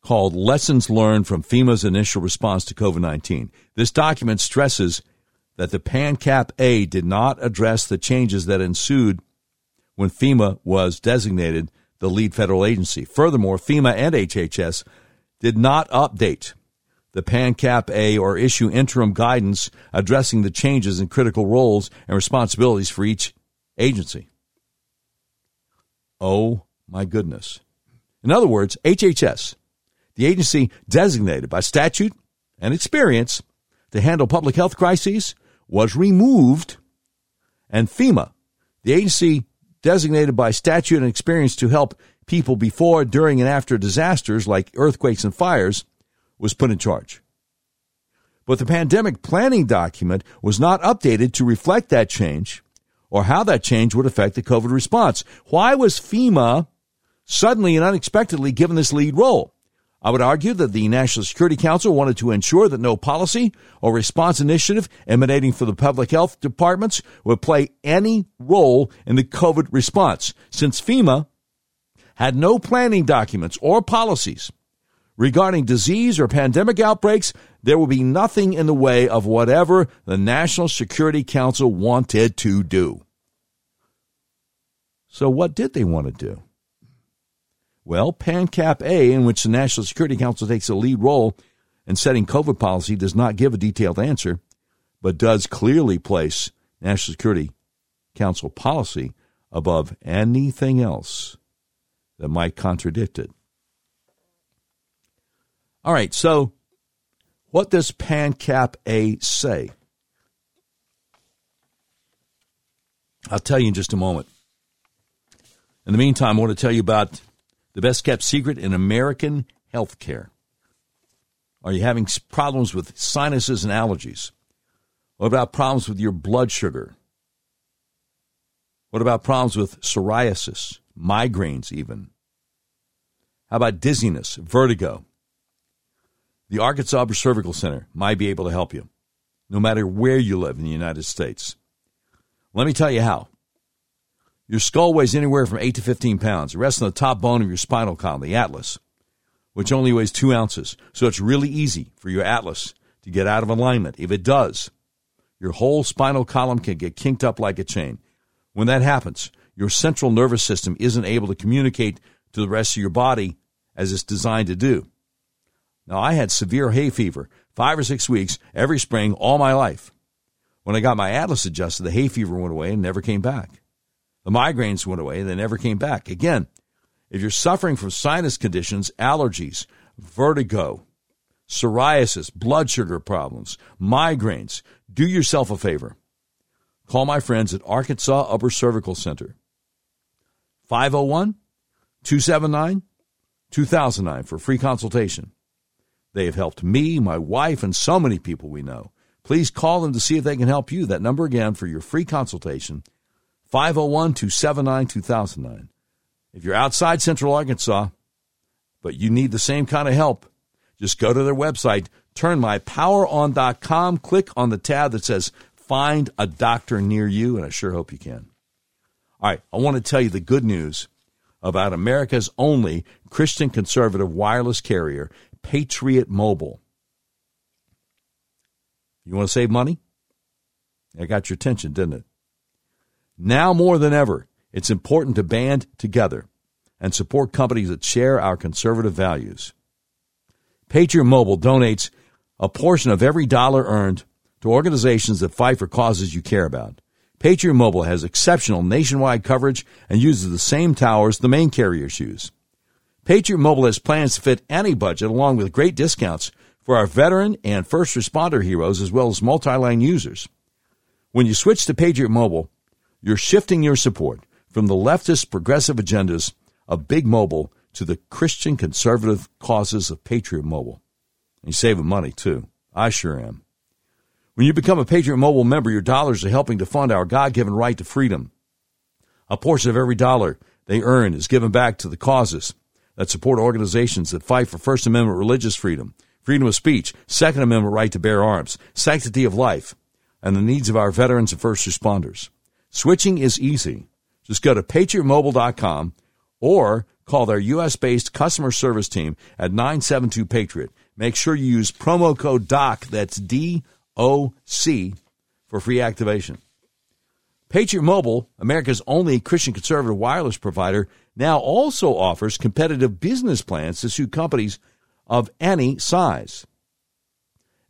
called Lessons Learned from FEMA's Initial Response to COVID 19. This document stresses that the PANCAP A did not address the changes that ensued when FEMA was designated the lead federal agency. Furthermore, FEMA and HHS did not update the PANCAP A or issue interim guidance addressing the changes in critical roles and responsibilities for each agency. Oh my goodness. In other words, HHS, the agency designated by statute and experience to handle public health crises, was removed, and FEMA, the agency designated by statute and experience to help people before, during, and after disasters like earthquakes and fires, was put in charge. But the pandemic planning document was not updated to reflect that change or how that change would affect the COVID response. Why was FEMA suddenly and unexpectedly given this lead role? I would argue that the National Security Council wanted to ensure that no policy or response initiative emanating from the public health departments would play any role in the COVID response, since FEMA had no planning documents or policies regarding disease or pandemic outbreaks, there would be nothing in the way of whatever the National Security Council wanted to do. So, what did they want to do? Well, PANCAP A, in which the National Security Council takes a lead role in setting COVID policy, does not give a detailed answer, but does clearly place National Security Council policy above anything else that might contradict it. All right, so what does PANCAP A say? I'll tell you in just a moment. In the meantime, I want to tell you about the best kept secret in American healthcare. Are you having problems with sinuses and allergies? What about problems with your blood sugar? What about problems with psoriasis, migraines, even? How about dizziness, vertigo? The Arkansas Cervical Center might be able to help you, no matter where you live in the United States. Let me tell you how. Your skull weighs anywhere from 8 to 15 pounds. It rests on the top bone of your spinal column, the atlas, which only weighs 2 ounces. So it's really easy for your atlas to get out of alignment. If it does, your whole spinal column can get kinked up like a chain. When that happens, your central nervous system isn't able to communicate to the rest of your body as it's designed to do. Now, I had severe hay fever, five or six weeks, every spring, all my life. When I got my atlas adjusted, the hay fever went away and never came back. The migraines went away, and they never came back. Again, if you're suffering from sinus conditions, allergies, vertigo, psoriasis, blood sugar problems, migraines, do yourself a favor. Call my friends at Arkansas Upper Cervical Center. 501 279 2009 for free consultation. They have helped me, my wife, and so many people we know. Please call them to see if they can help you. That number again for your free consultation 501 279 2009. If you're outside Central Arkansas, but you need the same kind of help, just go to their website, turnmypoweron.com, click on the tab that says Find a Doctor Near You, and I sure hope you can. All right, I want to tell you the good news about America's only Christian conservative wireless carrier, Patriot Mobile. You want to save money? I got your attention, didn't it? Now more than ever, it's important to band together and support companies that share our conservative values. Patriot Mobile donates a portion of every dollar earned to organizations that fight for causes you care about. Patriot Mobile has exceptional nationwide coverage and uses the same towers the main carriers use. Patriot Mobile has plans to fit any budget along with great discounts for our veteran and first responder heroes as well as multi-line users. When you switch to Patriot Mobile, you're shifting your support from the leftist progressive agendas of Big Mobile to the Christian conservative causes of Patriot Mobile. And you're saving money too. I sure am. When you become a Patriot Mobile member, your dollars are helping to fund our God given right to freedom. A portion of every dollar they earn is given back to the causes that support organizations that fight for First Amendment religious freedom, freedom of speech, Second Amendment right to bear arms, sanctity of life, and the needs of our veterans and first responders. Switching is easy. Just go to patriotmobile.com or call their U.S. based customer service team at 972 Patriot. Make sure you use promo code DOC, that's D O C, for free activation. Patriot Mobile, America's only Christian conservative wireless provider, now also offers competitive business plans to suit companies of any size.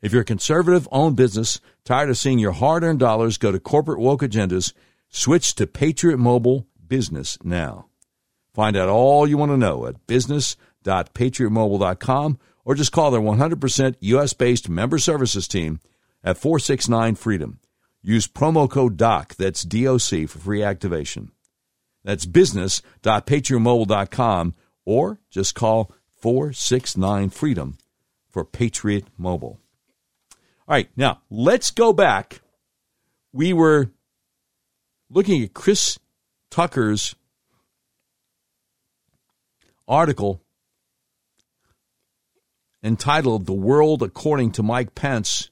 If you're a conservative owned business, tired of seeing your hard earned dollars go to corporate woke agendas, switch to Patriot Mobile Business now. Find out all you want to know at business.patriotmobile.com or just call their 100% US based member services team at 469 Freedom. Use promo code DOC, that's DOC, for free activation. That's business.patriotmobile.com or just call 469 Freedom for Patriot Mobile. All right, now let's go back. We were looking at Chris Tucker's article entitled The World According to Mike Pence,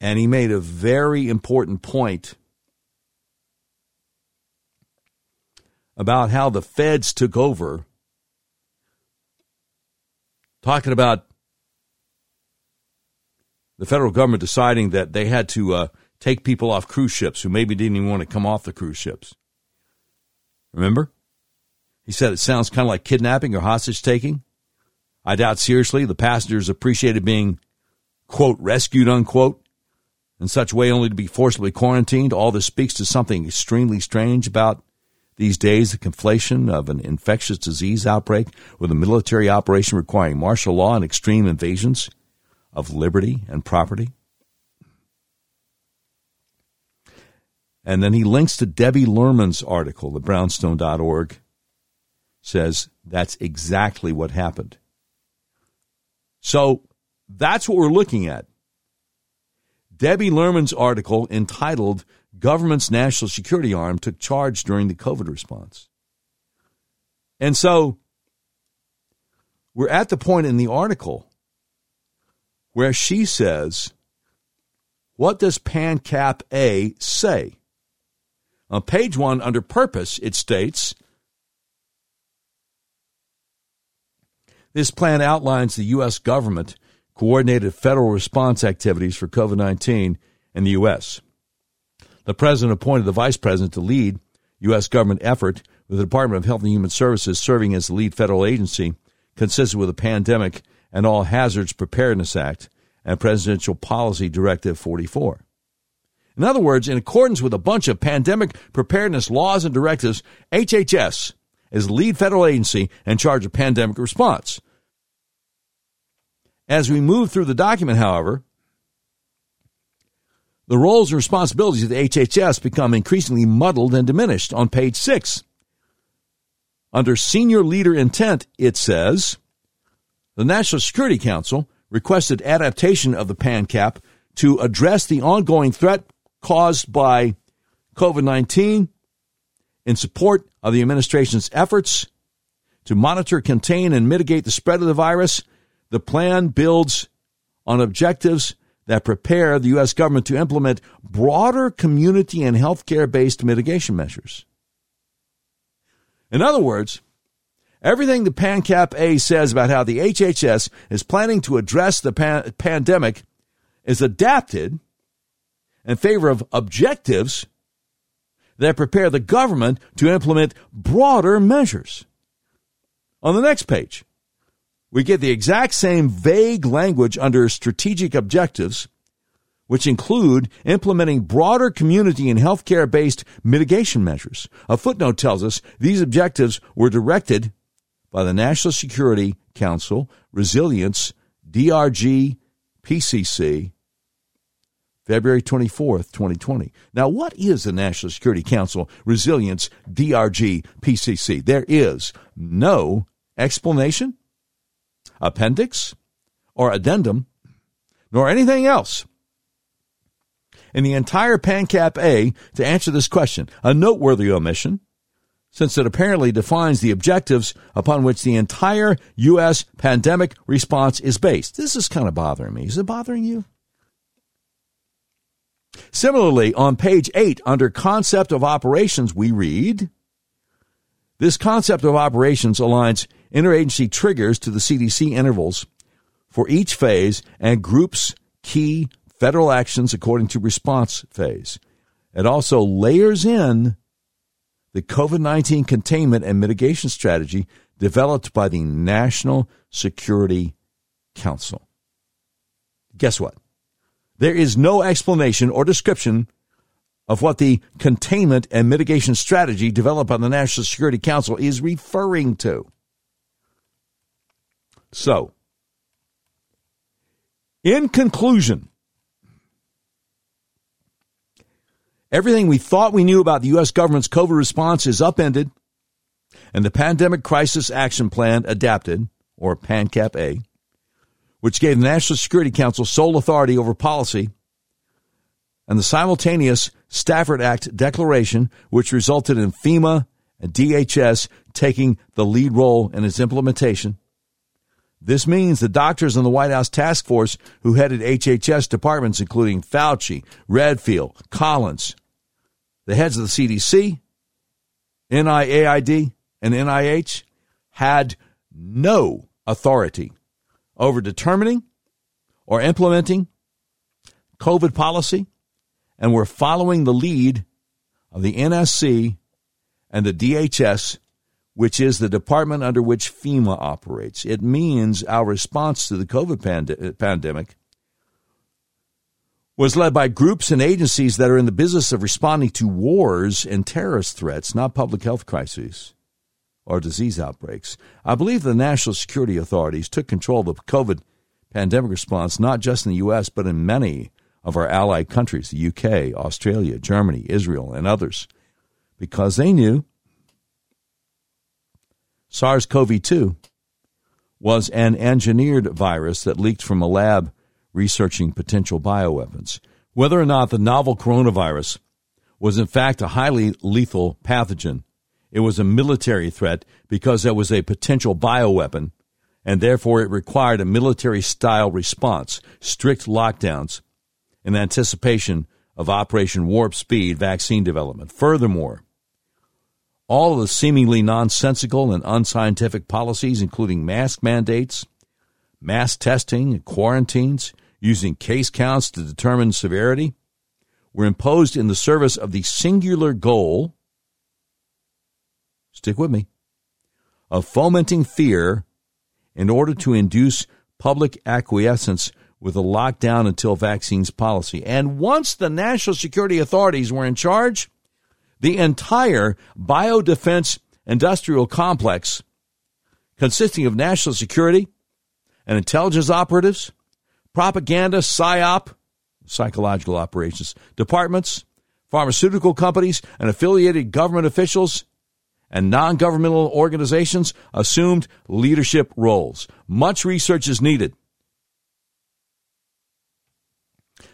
and he made a very important point about how the feds took over, talking about the federal government deciding that they had to uh, take people off cruise ships who maybe didn't even want to come off the cruise ships. Remember? He said it sounds kind of like kidnapping or hostage taking. I doubt seriously the passengers appreciated being, quote, rescued, unquote, in such way only to be forcibly quarantined. All this speaks to something extremely strange about these days the conflation of an infectious disease outbreak with a military operation requiring martial law and extreme invasions of liberty and property. And then he links to Debbie Lerman's article, the brownstone.org says that's exactly what happened. So that's what we're looking at. Debbie Lerman's article entitled Government's National Security Arm Took Charge During the COVID Response. And so we're at the point in the article where she says, What does PANCAP A say? On page one, under purpose, it states This plan outlines the U.S. government coordinated federal response activities for COVID 19 in the U.S. The president appointed the vice president to lead U.S. government effort, with the Department of Health and Human Services serving as the lead federal agency consistent with the Pandemic and All Hazards Preparedness Act and Presidential Policy Directive 44. In other words, in accordance with a bunch of pandemic preparedness laws and directives, HHS is lead federal agency in charge of pandemic response. As we move through the document, however, the roles and responsibilities of the HHS become increasingly muddled and diminished. On page six, under senior leader intent, it says the National Security Council requested adaptation of the PANCAP to address the ongoing threat caused by COVID 19 in support of the administration's efforts to monitor, contain, and mitigate the spread of the virus, the plan builds on objectives that prepare the U.S. government to implement broader community and healthcare based mitigation measures. In other words, everything the PANCAP A says about how the HHS is planning to address the pan- pandemic is adapted in favor of objectives that prepare the government to implement broader measures. On the next page, we get the exact same vague language under strategic objectives, which include implementing broader community and healthcare based mitigation measures. A footnote tells us these objectives were directed by the National Security Council, Resilience, DRG, PCC, February 24th, 2020. Now, what is the National Security Council Resilience DRG PCC? There is no explanation, appendix, or addendum, nor anything else in the entire PANCAP A to answer this question, a noteworthy omission, since it apparently defines the objectives upon which the entire U.S. pandemic response is based. This is kind of bothering me. Is it bothering you? Similarly, on page 8, under Concept of Operations, we read This concept of operations aligns interagency triggers to the CDC intervals for each phase and groups key federal actions according to response phase. It also layers in the COVID 19 containment and mitigation strategy developed by the National Security Council. Guess what? There is no explanation or description of what the containment and mitigation strategy developed by the National Security Council is referring to. So, in conclusion, everything we thought we knew about the U.S. government's COVID response is upended, and the Pandemic Crisis Action Plan adapted, or PANCAP A, which gave the National Security Council sole authority over policy, and the simultaneous Stafford Act declaration, which resulted in FEMA and DHS taking the lead role in its implementation. This means the doctors in the White House task force who headed HHS departments, including Fauci, Redfield, Collins, the heads of the CDC, NIAID, and NIH, had no authority over determining or implementing COVID policy and were following the lead of the NSC and the DHS which is the department under which FEMA operates. It means our response to the COVID pand- pandemic was led by groups and agencies that are in the business of responding to wars and terrorist threats, not public health crises or disease outbreaks. I believe the national security authorities took control of the COVID pandemic response not just in the U.S., but in many of our allied countries, the UK, Australia, Germany, Israel, and others, because they knew SARS CoV 2 was an engineered virus that leaked from a lab researching potential bioweapons. Whether or not the novel coronavirus was in fact a highly lethal pathogen, it was a military threat because it was a potential bioweapon, and therefore it required a military style response, strict lockdowns, in anticipation of Operation Warp Speed vaccine development. Furthermore, all of the seemingly nonsensical and unscientific policies, including mask mandates, mass testing, and quarantines, using case counts to determine severity, were imposed in the service of the singular goal stick with me of fomenting fear in order to induce public acquiescence with a lockdown until vaccines policy. And once the national security authorities were in charge, the entire biodefense industrial complex, consisting of national security and intelligence operatives, propaganda, psyop, psychological operations departments, pharmaceutical companies, and affiliated government officials and non governmental organizations assumed leadership roles. Much research is needed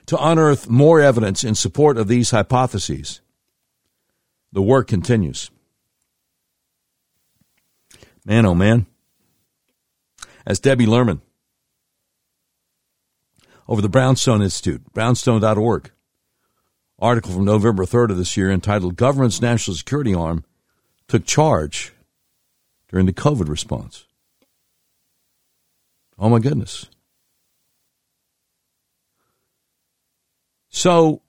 to unearth more evidence in support of these hypotheses the work continues. Man, oh man. As Debbie Lerman over the Brownstone Institute, brownstone.org, article from November 3rd of this year entitled Government's National Security Arm Took Charge During the COVID Response. Oh my goodness. So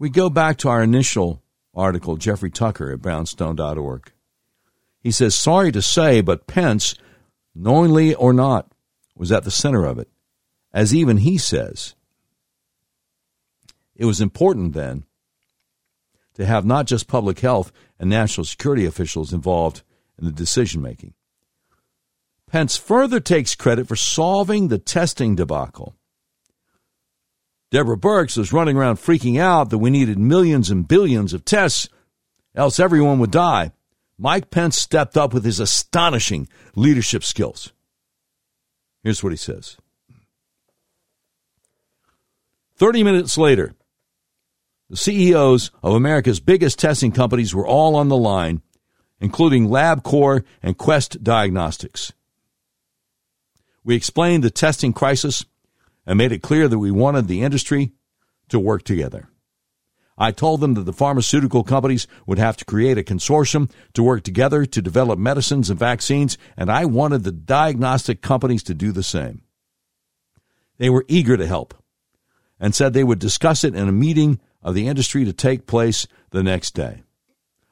we go back to our initial article, Jeffrey Tucker at brownstone.org. He says, Sorry to say, but Pence, knowingly or not, was at the center of it. As even he says, it was important then to have not just public health and national security officials involved in the decision making. Pence further takes credit for solving the testing debacle Deborah Birx was running around freaking out that we needed millions and billions of tests, else everyone would die. Mike Pence stepped up with his astonishing leadership skills. Here's what he says 30 minutes later, The CEOs of America's biggest testing companies were all on the line, including LabCorp and Quest Diagnostics. We explained the testing crisis and made it clear that we wanted the industry to work together. I told them that the pharmaceutical companies would have to create a consortium to work together to develop medicines and vaccines, and I wanted the diagnostic companies to do the same. They were eager to help and said they would discuss it in a meeting of the industry to take place the next day.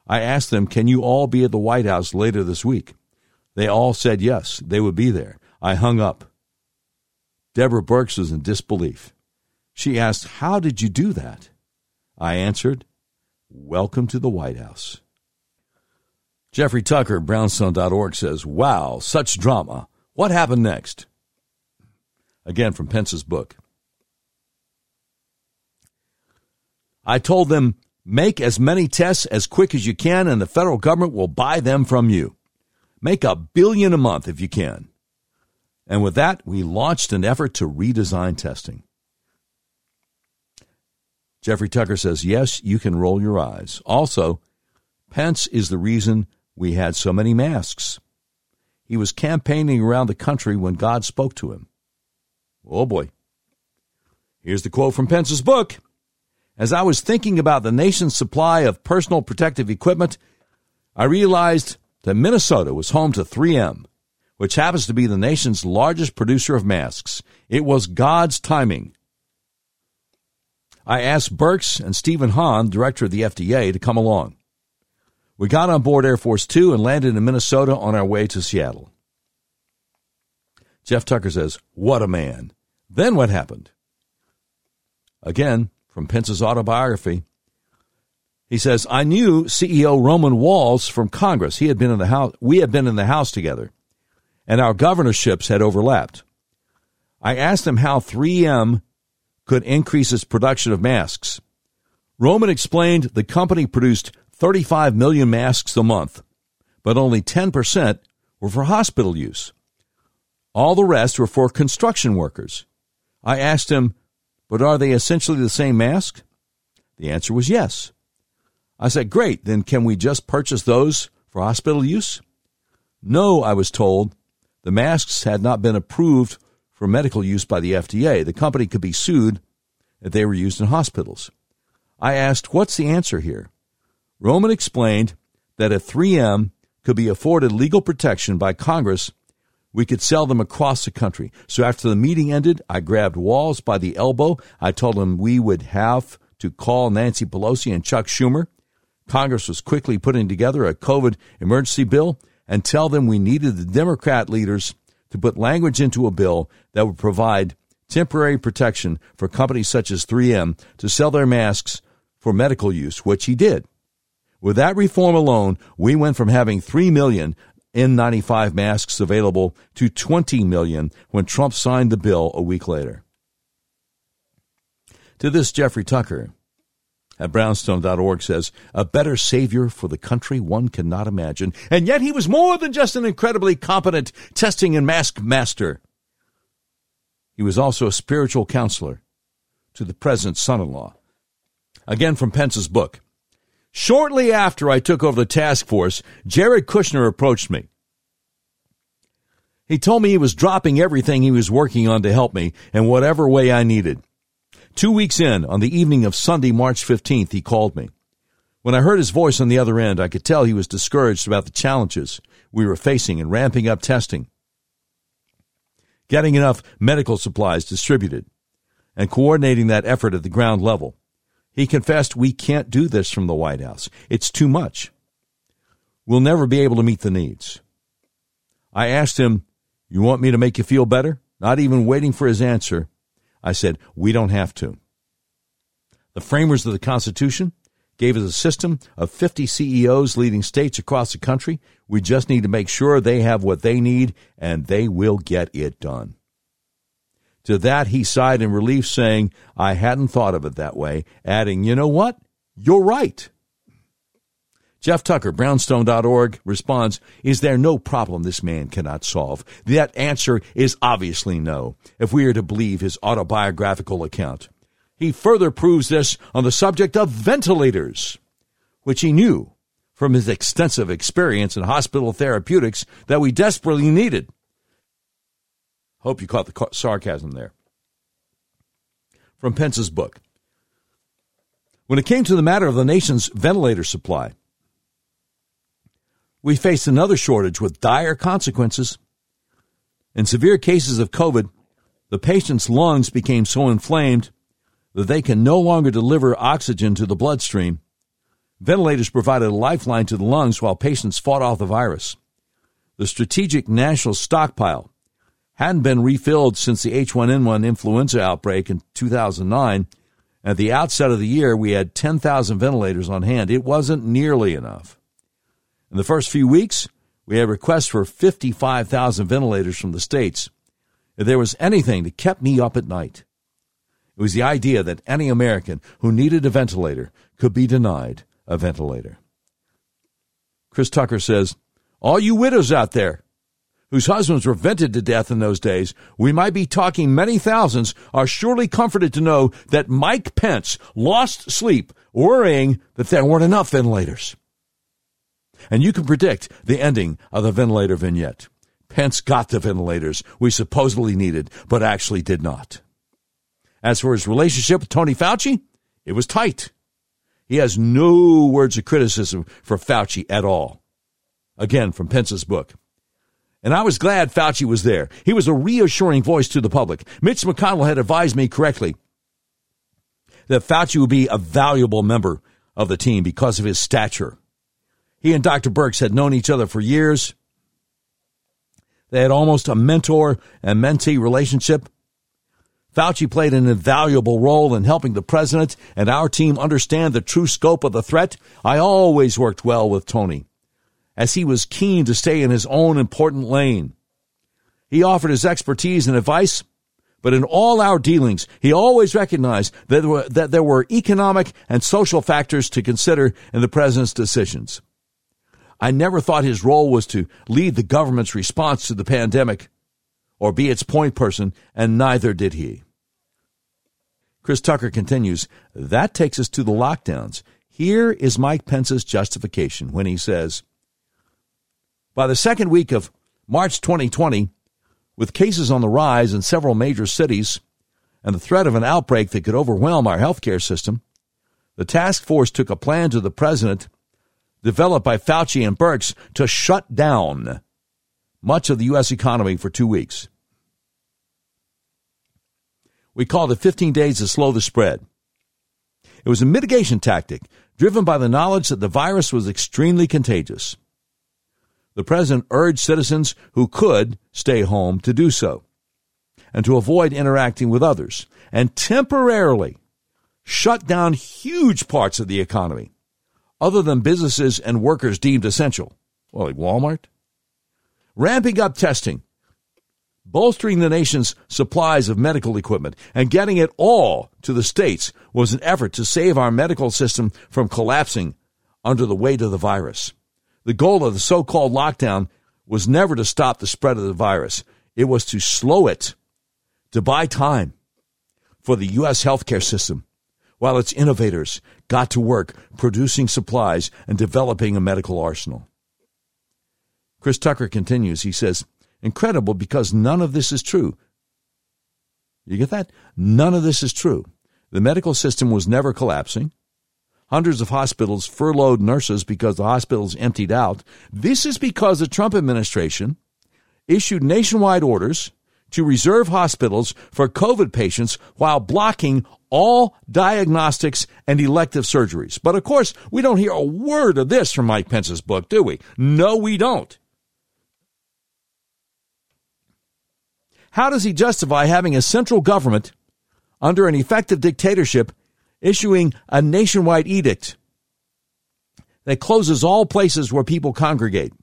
I asked them, Can you all be at the White House later this week? They all said yes, they would be there. I hung up. Deborah Birx was in disbelief. She asked, How did you do that? I answered, Welcome to the White House. Jeffrey Tucker, Brownstone.org says, Wow, such drama. What happened next? Again from Pence's book. I told them, make as many tests as quick as you can, and the federal government will buy them from you. Make a billion a month if you can. And with that, we launched an effort to redesign testing. Jeffrey Tucker says, yes, you can roll your eyes. Also, Pence is the reason we had so many masks. He was campaigning around the country when God spoke to him. Oh boy. Here's the quote from Pence's book. As I was thinking about the nation's supply of personal protective equipment, I realized that Minnesota was home to 3M, which happens to be the nation's largest producer of masks. It was God's timing. I asked Birx and Stephen Hahn, director of the FDA, to come along. We got on board Air Force Two and landed in Minnesota on our way to Seattle. Jeff Tucker says, What a man. Then what happened? Again, from Pence's autobiography, he says, I knew CEO Roman Walz from Congress. He had been in the house, we had been in the House together, and our governorships had overlapped. I asked him how 3M could increase its production of masks. Roman explained the company produced 35 million masks a month, but only 10% were for hospital use. All the rest were for construction workers. I asked him, but are they essentially the same mask? The answer was yes. I said, great, then can we just purchase those for hospital use? No, I was told. The masks had not been approved for medical use by the FDA. The company could be sued if they were used in hospitals. I asked, What's the answer here? Roman explained that if 3M could be afforded legal protection by Congress, we could sell them across the country. So after the meeting ended, I grabbed Walz by the elbow. I told him we would have to call Nancy Pelosi and Chuck Schumer. Congress was quickly putting together a COVID emergency bill and tell them we needed the Democrat leaders to put language into a bill that would provide temporary protection for companies such as 3M to sell their masks for medical use, which he did. With that reform alone, we went from having 3 million N95 masks available to 20 million when Trump signed the bill a week later. To this, Jeffrey Tucker at brownstone.org says, a better savior for the country one cannot imagine. And yet he was more than just an incredibly competent testing and mask master. He was also a spiritual counselor to the president's son in law. Again from Pence's book. Shortly after I took over the task force, Jared Kushner approached me. He told me he was dropping everything he was working on to help me in whatever way I needed. Two weeks in, on the evening of Sunday, March 15th, he called me. When I heard his voice on the other end, I could tell he was discouraged about the challenges we were facing in ramping up testing getting enough medical supplies distributed, and coordinating that effort at the ground level. He confessed, We can't do this from the White House. It's too much. We'll never be able to meet the needs. I asked him, You want me to make you feel better? Not even waiting for his answer, I said, We don't have to. The framers of the Constitution gave us a system of 50 CEOs leading states across the country. We just need to make sure they have what they need, and they will get it done. To that, he sighed in relief, saying, I hadn't thought of it that way, adding, You know what? You're right. Jeff Tucker, brownstone.org, responds, Is there no problem this man cannot solve? That answer is obviously no, if we are to believe his autobiographical account. He further proves this on the subject of ventilators, which he knew from his extensive experience in hospital therapeutics that we desperately needed. Hope you caught the sarcasm there. From Pence's book. When it came to the matter of the nation's ventilator supply, we faced another shortage with dire consequences. In severe cases of COVID, the patient's lungs became so inflamed that they can no longer deliver oxygen to the bloodstream. Ventilators provided a lifeline to the lungs while patients fought off the virus. The strategic national stockpile hadn't been refilled since the H1N1 influenza outbreak in 2009. At the outset of the year, we had 10,000 ventilators on hand. It wasn't nearly enough. In the first few weeks, we had requests for 55,000 ventilators from the states. If there was anything that kept me up at night, it was the idea that any American who needed a ventilator could be denied a ventilator. Chris Tucker says, All you widows out there, whose husbands were vented to death in those days, we might be talking many thousands, are surely comforted to know that Mike Pence lost sleep worrying that there weren't enough ventilators. And you can predict the ending of the ventilator vignette. Pence got the ventilators we supposedly needed, but actually did not. As for his relationship with Tony Fauci, it was tight. He has no words of criticism for Fauci at all. Again, from Pence's book. And I was glad Fauci was there. He was a reassuring voice to the public. Mitch McConnell had advised me correctly that Fauci would be a valuable member of the team because of his stature. He and Dr. Birx had known each other for years. They had almost a mentor and mentee relationship. Fauci played an invaluable role in helping the president and our team understand the true scope of the threat. I always worked well with Tony as he was keen to stay in his own important lane. He offered his expertise and advice, but in all our dealings, he always recognized that there, were, that there were economic and social factors to consider in the president's decisions. I never thought his role was to lead the government's response to the pandemic or be its point person, and neither did he. Chris Tucker continues, that takes us to the lockdowns. Here is Mike Pence's justification when he says, by the second week of March 2020, with cases on the rise in several major cities and the threat of an outbreak that could overwhelm our healthcare system, the task force took a plan to the president, developed by Fauci and Birx, to shut down much of the U.S. economy for two weeks. We called it 15 days to slow the spread. It was a mitigation tactic driven by the knowledge that the virus was extremely contagious the president urged citizens who could stay home to do so and to avoid interacting with others and temporarily shut down huge parts of the economy other than businesses and workers deemed essential, well, like Walmart. Ramping up testing, bolstering the nation's supplies of medical equipment, and getting it all to the states was an effort to save our medical system from collapsing under the weight of the virus. The goal of the so called lockdown was never to stop the spread of the virus, it was to slow it, to buy time for the U.S. healthcare system while its innovators got to work producing supplies and developing a medical arsenal. Chris Tucker continues. He says, Incredible because none of this is true. You get that? None of this is true. The medical system was never collapsing. Hundreds of hospitals furloughed nurses because the hospitals emptied out. This is because the Trump administration issued nationwide orders to reserve hospitals for COVID patients while blocking all diagnostics and elective surgeries. But of course, we don't hear a word of this from Mike Pence's book, do we? No, we don't. How does he justify having a central government under an effective dictatorship issuing a nationwide edict that closes all places where people congregate.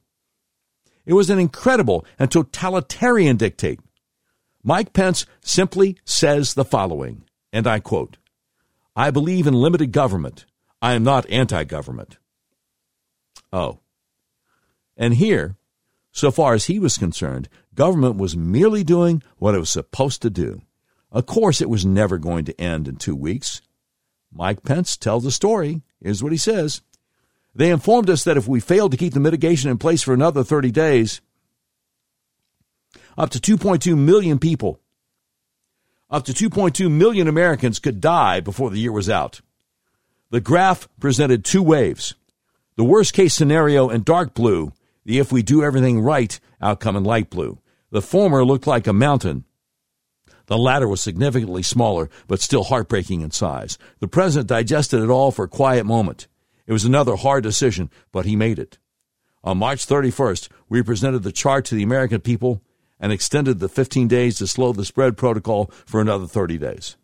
It was an incredible and totalitarian dictate. Mike Pence simply says the following, and I quote, I believe in limited government. I am not anti government. Oh. And here, so far as he was concerned, government was merely doing what it was supposed to do Of course, it was never going to end in two weeks. Mike Pence tells the story. Here's what he says They informed us that if we failed to keep the mitigation in place for another 30 days, up to 2.2 million people, up to 2.2 million Americans could die before the year was out. The graph presented two waves. The worst case scenario in dark blue, the if we do everything right outcome in light blue. The former looked like a mountain. The latter was significantly smaller, but still heartbreaking in size. The president digested it all for a quiet moment. It was another hard decision, but he made it. On March 31st, we presented the chart to the American people and extended the 15 days to slow the spread protocol for another 30 days.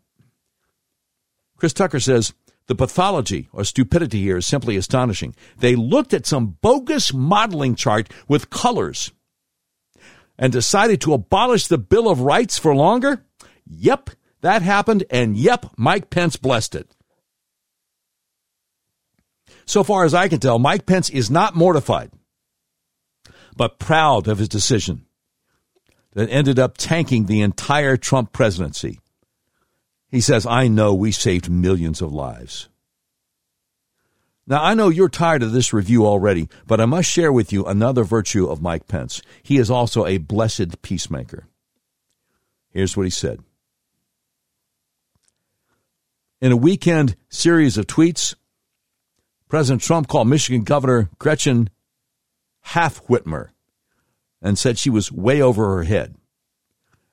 Chris Tucker says, the pathology or stupidity here is simply astonishing. They looked at some bogus modeling chart with colors and decided to abolish the Bill of Rights for longer? Yep, that happened, and yep, Mike Pence blessed it. So far as I can tell, Mike Pence is not mortified, but proud of his decision that ended up tanking the entire Trump presidency. He says, I know we saved millions of lives. Now, I know you're tired of this review already, but I must share with you another virtue of Mike Pence. He is also a blessed peacemaker. Here's what he said. In a weekend series of tweets, President Trump called Michigan Governor Gretchen Half Whitmer and said she was way over her head.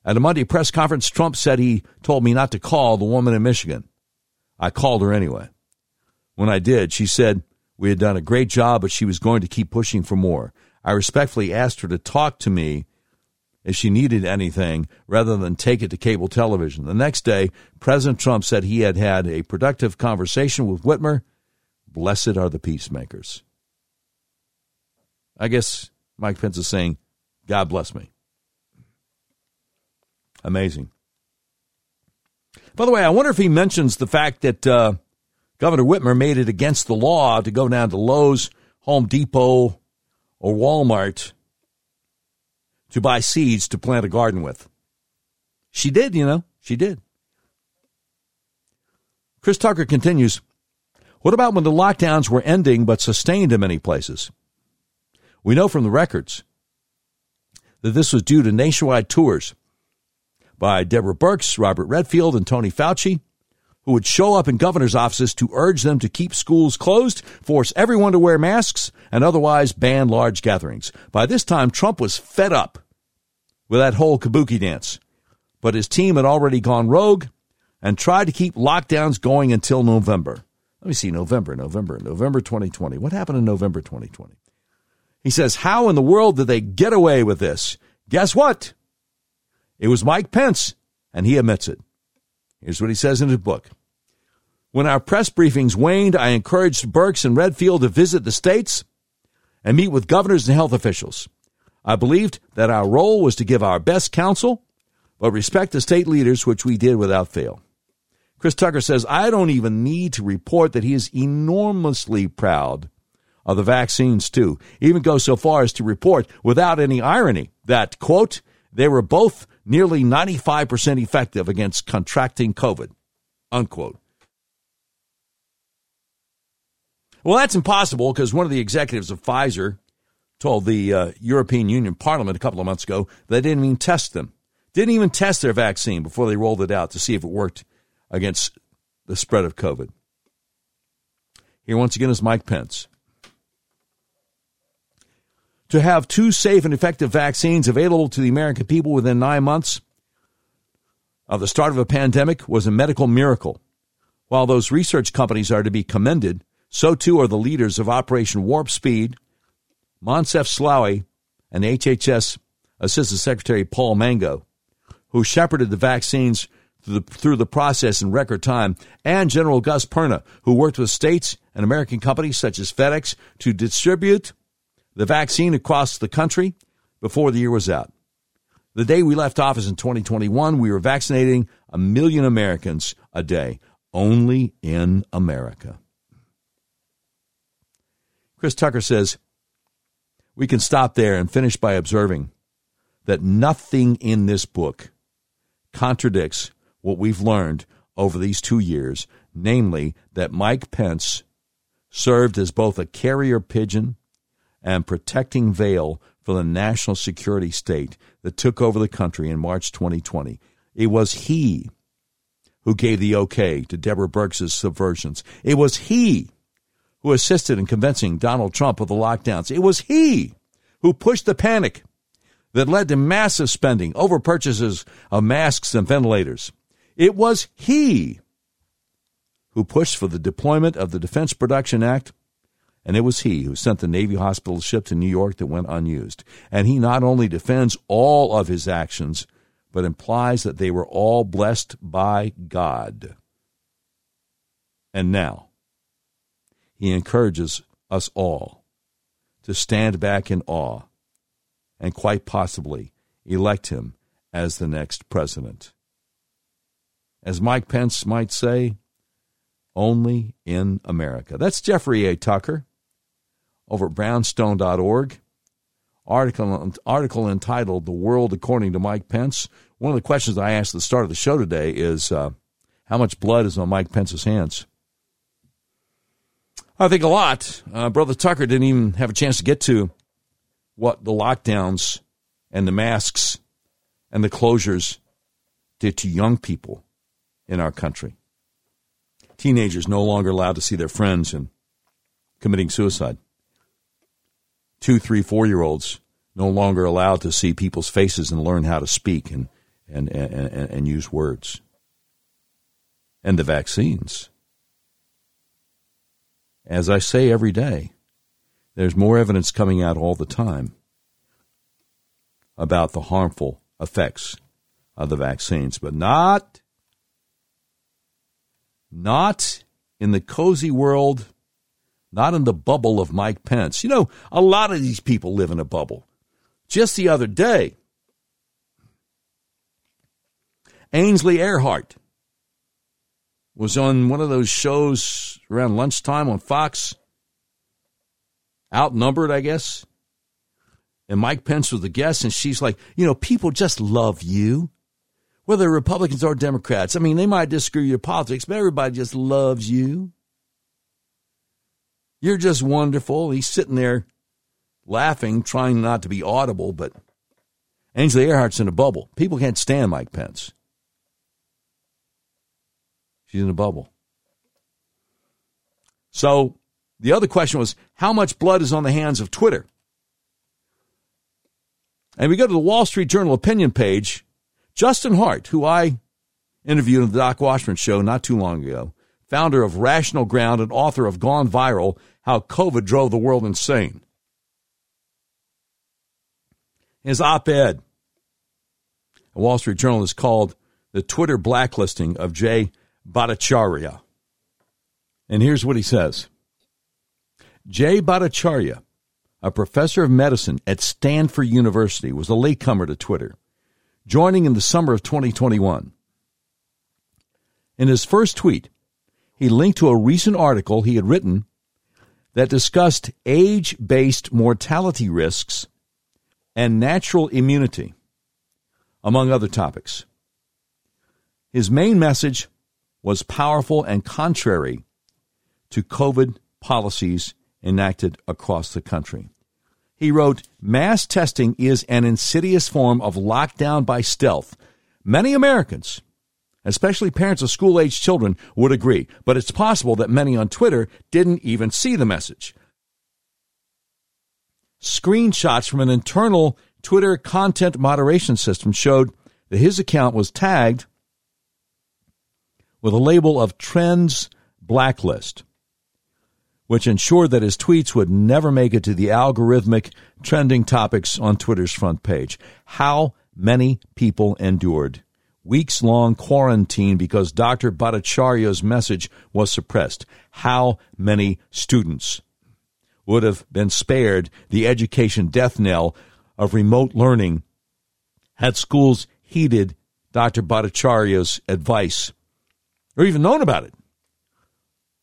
At a Monday press conference, Trump said he told me not to call the woman in Michigan. I called her anyway. When I did, she said we had done a great job, but she was going to keep pushing for more. I respectfully asked her to talk to me if she needed anything rather than take it to cable television. The next day, President Trump said he had had a productive conversation with Whitmer. Blessed are the peacemakers. I guess Mike Pence is saying, God bless me. Amazing. By the way, I wonder if he mentions the fact that uh, Governor Whitmer made it against the law to go down to Lowe's, Home Depot, or Walmart to buy seeds to plant a garden with. She did, you know, she did. Chris Tucker continues What about when the lockdowns were ending but sustained in many places? We know from the records that this was due to nationwide tours by Deborah Birx, Robert Redfield, and Tony Fauci, who would show up in governor's offices to urge them to keep schools closed, force everyone to wear masks, and otherwise ban large gatherings. By this time, Trump was fed up with that whole kabuki dance, but his team had already gone rogue and tried to keep lockdowns going until November. Let me see, November, November, November 2020. What happened in November 2020? He says, How in the world did they get away with this? Guess what? It was Mike Pence, and he admits it. Here's what he says in his book. When our press briefings waned, I encouraged Birx and Redfield to visit the states and meet with governors and health officials. I believed that our role was to give our best counsel, but respect the state leaders, which we did without fail. Chris Tucker says, I don't even need to report that he is enormously proud of the vaccines, too. Even goes so far as to report, without any irony, that, quote, they were both nearly 95% effective against contracting COVID. Unquote. Well, that's impossible because one of the executives of Pfizer told the uh, European Union Parliament a couple of months ago they didn't even test them. Didn't even test their vaccine before they rolled it out to see if it worked against the spread of COVID. Here once again is Mike Pence to have two safe and effective vaccines available to the American people within nine months of the start of a pandemic was a medical miracle. While those research companies are to be commended, so too are the leaders of Operation Warp Speed, Moncef Slaoui, and HHS Assistant Secretary Paul Mango, who shepherded the vaccines through the, through the process in record time, and General Gus Perna, who worked with states and American companies such as FedEx to distribute the vaccine across the country before the year was out. The day we left office in 2021, we were vaccinating a million Americans a day, only in America. Chris Tucker says, we can stop there and finish by observing that nothing in this book contradicts what we've learned over these two years, namely that Mike Pence served as both a carrier pigeon and protecting veil for the national security state that took over the country in March 2020. It was he who gave the okay to Deborah Birx's subversions. It was he who assisted in convincing Donald Trump of the lockdowns. It was he who pushed the panic that led to massive spending, over purchases of masks and ventilators. It was he who pushed for the deployment of the Defense Production Act, and it was he who sent the Navy hospital ship to New York that went unused. And he not only defends all of his actions, but implies that they were all blessed by God. And now, he encourages us all to stand back in awe and quite possibly elect him as the next president. As Mike Pence might say, only in America. That's Jeffrey A. Tucker over at brownstone.org. Article, article entitled The World According to Mike Pence. One of the questions I asked at the start of the show today is uh, how much blood is on Mike Pence's hands? I think a lot. Uh, Brother Tucker didn't even have a chance to get to what the lockdowns and the masks and the closures did to young people in our country. Teenagers no longer allowed to see their friends and committing suicide. Two, three, four year olds no longer allowed to see people's faces and learn how to speak and, and, and, and, and use words. And the vaccines. As I say every day, there's more evidence coming out all the time about the harmful effects of the vaccines, but not not in the cozy world, not in the bubble of Mike Pence. You know, a lot of these people live in a bubble. Just the other day, Ainsley Earhardt was on one of those shows around lunchtime on Fox outnumbered, I guess. And Mike Pence was the guest, and she's like, you know, people just love you, whether Republicans or Democrats. I mean, they might disagree with your politics, but everybody just loves you. You're just wonderful. He's sitting there laughing, trying not to be audible, but Angela Earhardt's in a bubble. People can't stand Mike Pence. She's in a bubble. So the other question was how much blood is on the hands of Twitter? And we go to the Wall Street Journal opinion page. Justin Hart, who I interviewed on the Doc Washburn show not too long ago, founder of Rational Ground and author of Gone Viral How COVID Drove the World Insane. His op ed, the Wall Street Journal, is called The Twitter Blacklisting of Jay Bhattacharya. And here's what he says Jay Bhattacharya, a professor of medicine at Stanford University, was a latecomer to Twitter, joining in the summer of 2021. In his first tweet, he linked to a recent article he had written that discussed age based mortality risks and natural immunity, among other topics. His main message was powerful and contrary to COVID policies enacted across the country. He wrote, Mass testing is an insidious form of lockdown by stealth. Many Americans, especially parents of school age children, would agree, but it's possible that many on Twitter didn't even see the message. Screenshots from an internal Twitter content moderation system showed that his account was tagged with a label of Trends Blacklist which ensured that his tweets would never make it to the algorithmic trending topics on Twitter's front page. How many people endured weeks long quarantine because Dr. Bhattacharya's message was suppressed? How many students would have been spared the education death knell of remote learning had schools heeded Dr. Bhattacharya's advice or even known about it?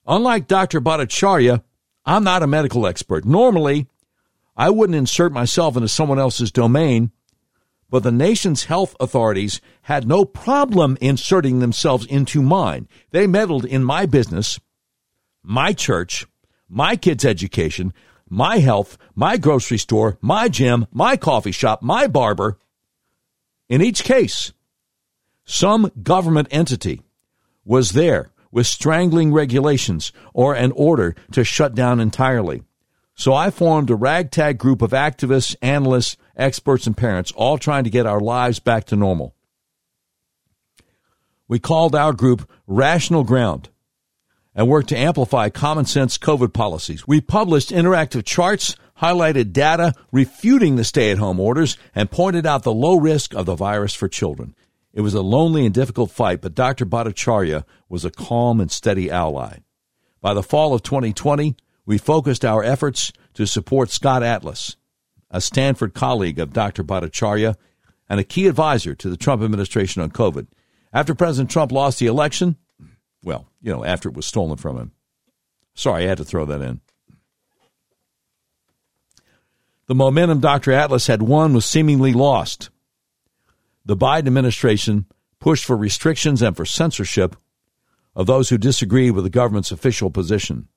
Unlike Dr. Bhattacharya, I'm not a medical expert. Normally, I wouldn't insert myself into someone else's domain, but the nation's health authorities had no problem inserting themselves into mine. They meddled in my business, my church, my kids' education, my health, my grocery store, my gym, my coffee shop, my barber. In each case, some government entity was there with strangling regulations or an order to shut down entirely. So I formed a ragtag group of activists, analysts, experts, and parents, all trying to get our lives back to normal. We called our group Rational Ground and worked to amplify common sense COVID policies. We published interactive charts, highlighted data refuting the stay at home orders, and pointed out the low risk of the virus for children. It was a lonely and difficult fight, but Dr. Bhattacharya was a calm and steady ally. By the fall of 2020, we focused our efforts to support Scott Atlas, a Stanford colleague of Dr. Bhattacharya and a key advisor to the Trump administration on COVID. After President Trump lost the election, well, you know, after it was stolen from him. Sorry, I had to throw that in. The momentum Dr. Atlas had won was seemingly lost the Biden administration pushed for restrictions and for censorship of those who disagree with the government's official position.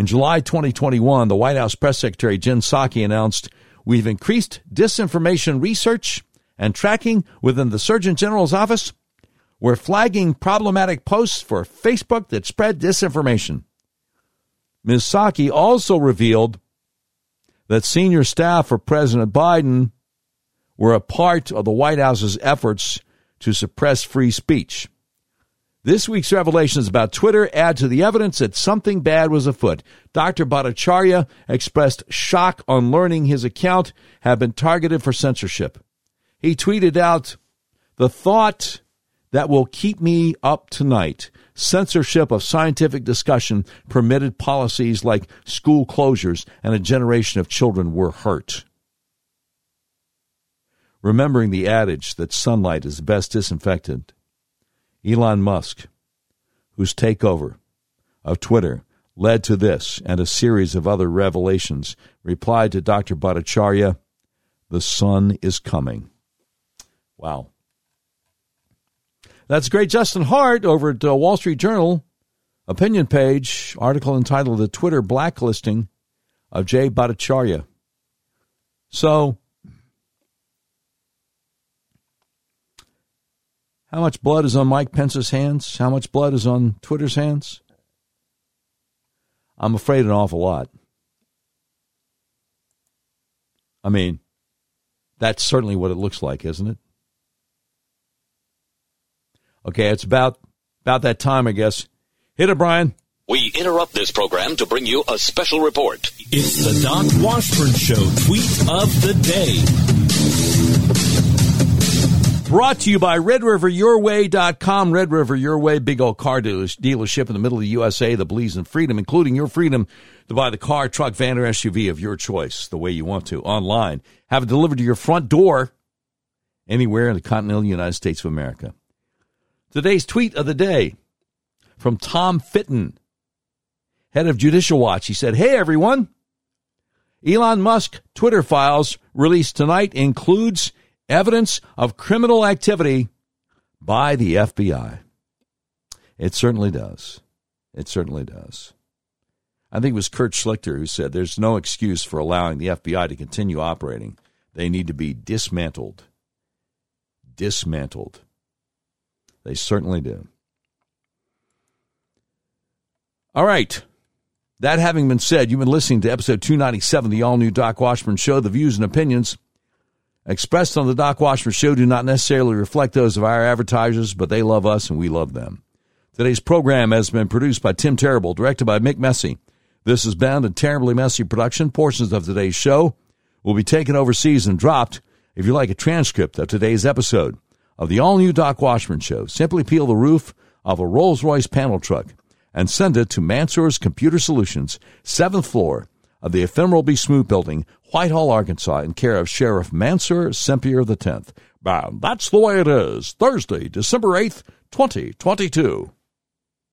In July 2021, the White House press secretary Jen Psaki announced, We've increased disinformation research and tracking within the Surgeon General's office. We're flagging problematic posts for Facebook that spread disinformation. Ms. Psaki also revealed that senior staff for President Biden were a part of the White House's efforts to suppress free speech. This week's revelations about Twitter add to the evidence that something bad was afoot. Dr. Bhattacharya expressed shock on learning his account had been targeted for censorship. He tweeted out, The thought that will keep me up tonight. Censorship of scientific discussion permitted policies like school closures, and a generation of children were hurt remembering the adage that sunlight is best disinfectant, Elon Musk, whose takeover of Twitter led to this and a series of other revelations, replied to Dr. Bhattacharya, The sun is coming. Wow. That's great. Justin Hart over at uh, Wall Street Journal, opinion page, article entitled The Twitter Blacklisting of Jay Bhattacharya. So, How much blood is on Mike Pence's hands? How much blood is on Twitter's hands? I'm afraid an awful lot. I mean, that's certainly what it looks like, isn't it? Okay, it's about about that time, I guess. Hit it, Brian. We interrupt this program to bring you a special report. It's the Doc Washburn Show tweet of the day. Brought to you by RedRiverYourWay.com. Red River Your Way, big old car dealership in the middle of the USA that believes in freedom, including your freedom to buy the car, truck, van, or SUV of your choice the way you want to online. Have it delivered to your front door anywhere in the continental United States of America. Today's tweet of the day from Tom Fitton, head of Judicial Watch. He said, Hey, everyone. Elon Musk Twitter files released tonight includes evidence of criminal activity by the FBI. It certainly does. It certainly does. I think it was Kurt Schlichter who said there's no excuse for allowing the FBI to continue operating. They need to be dismantled. Dismantled. They certainly do. All right. That having been said, you've been listening to episode 297 of the all new Doc Washburn Show. The views and opinions expressed on the Doc Washburn Show do not necessarily reflect those of our advertisers, but they love us and we love them. Today's program has been produced by Tim Terrible, directed by Mick Messy. This is bound a terribly messy production. Portions of today's show will be taken overseas and dropped. If you like a transcript of today's episode of the all new Doc Washburn Show, simply peel the roof of a Rolls Royce panel truck and send it to Mansour's Computer Solutions, seventh floor of the Ephemeral B. Smoot Building, Whitehall, Arkansas, in care of Sheriff Mansour Sempier X. That's the way it is. Thursday, December 8th, 2022.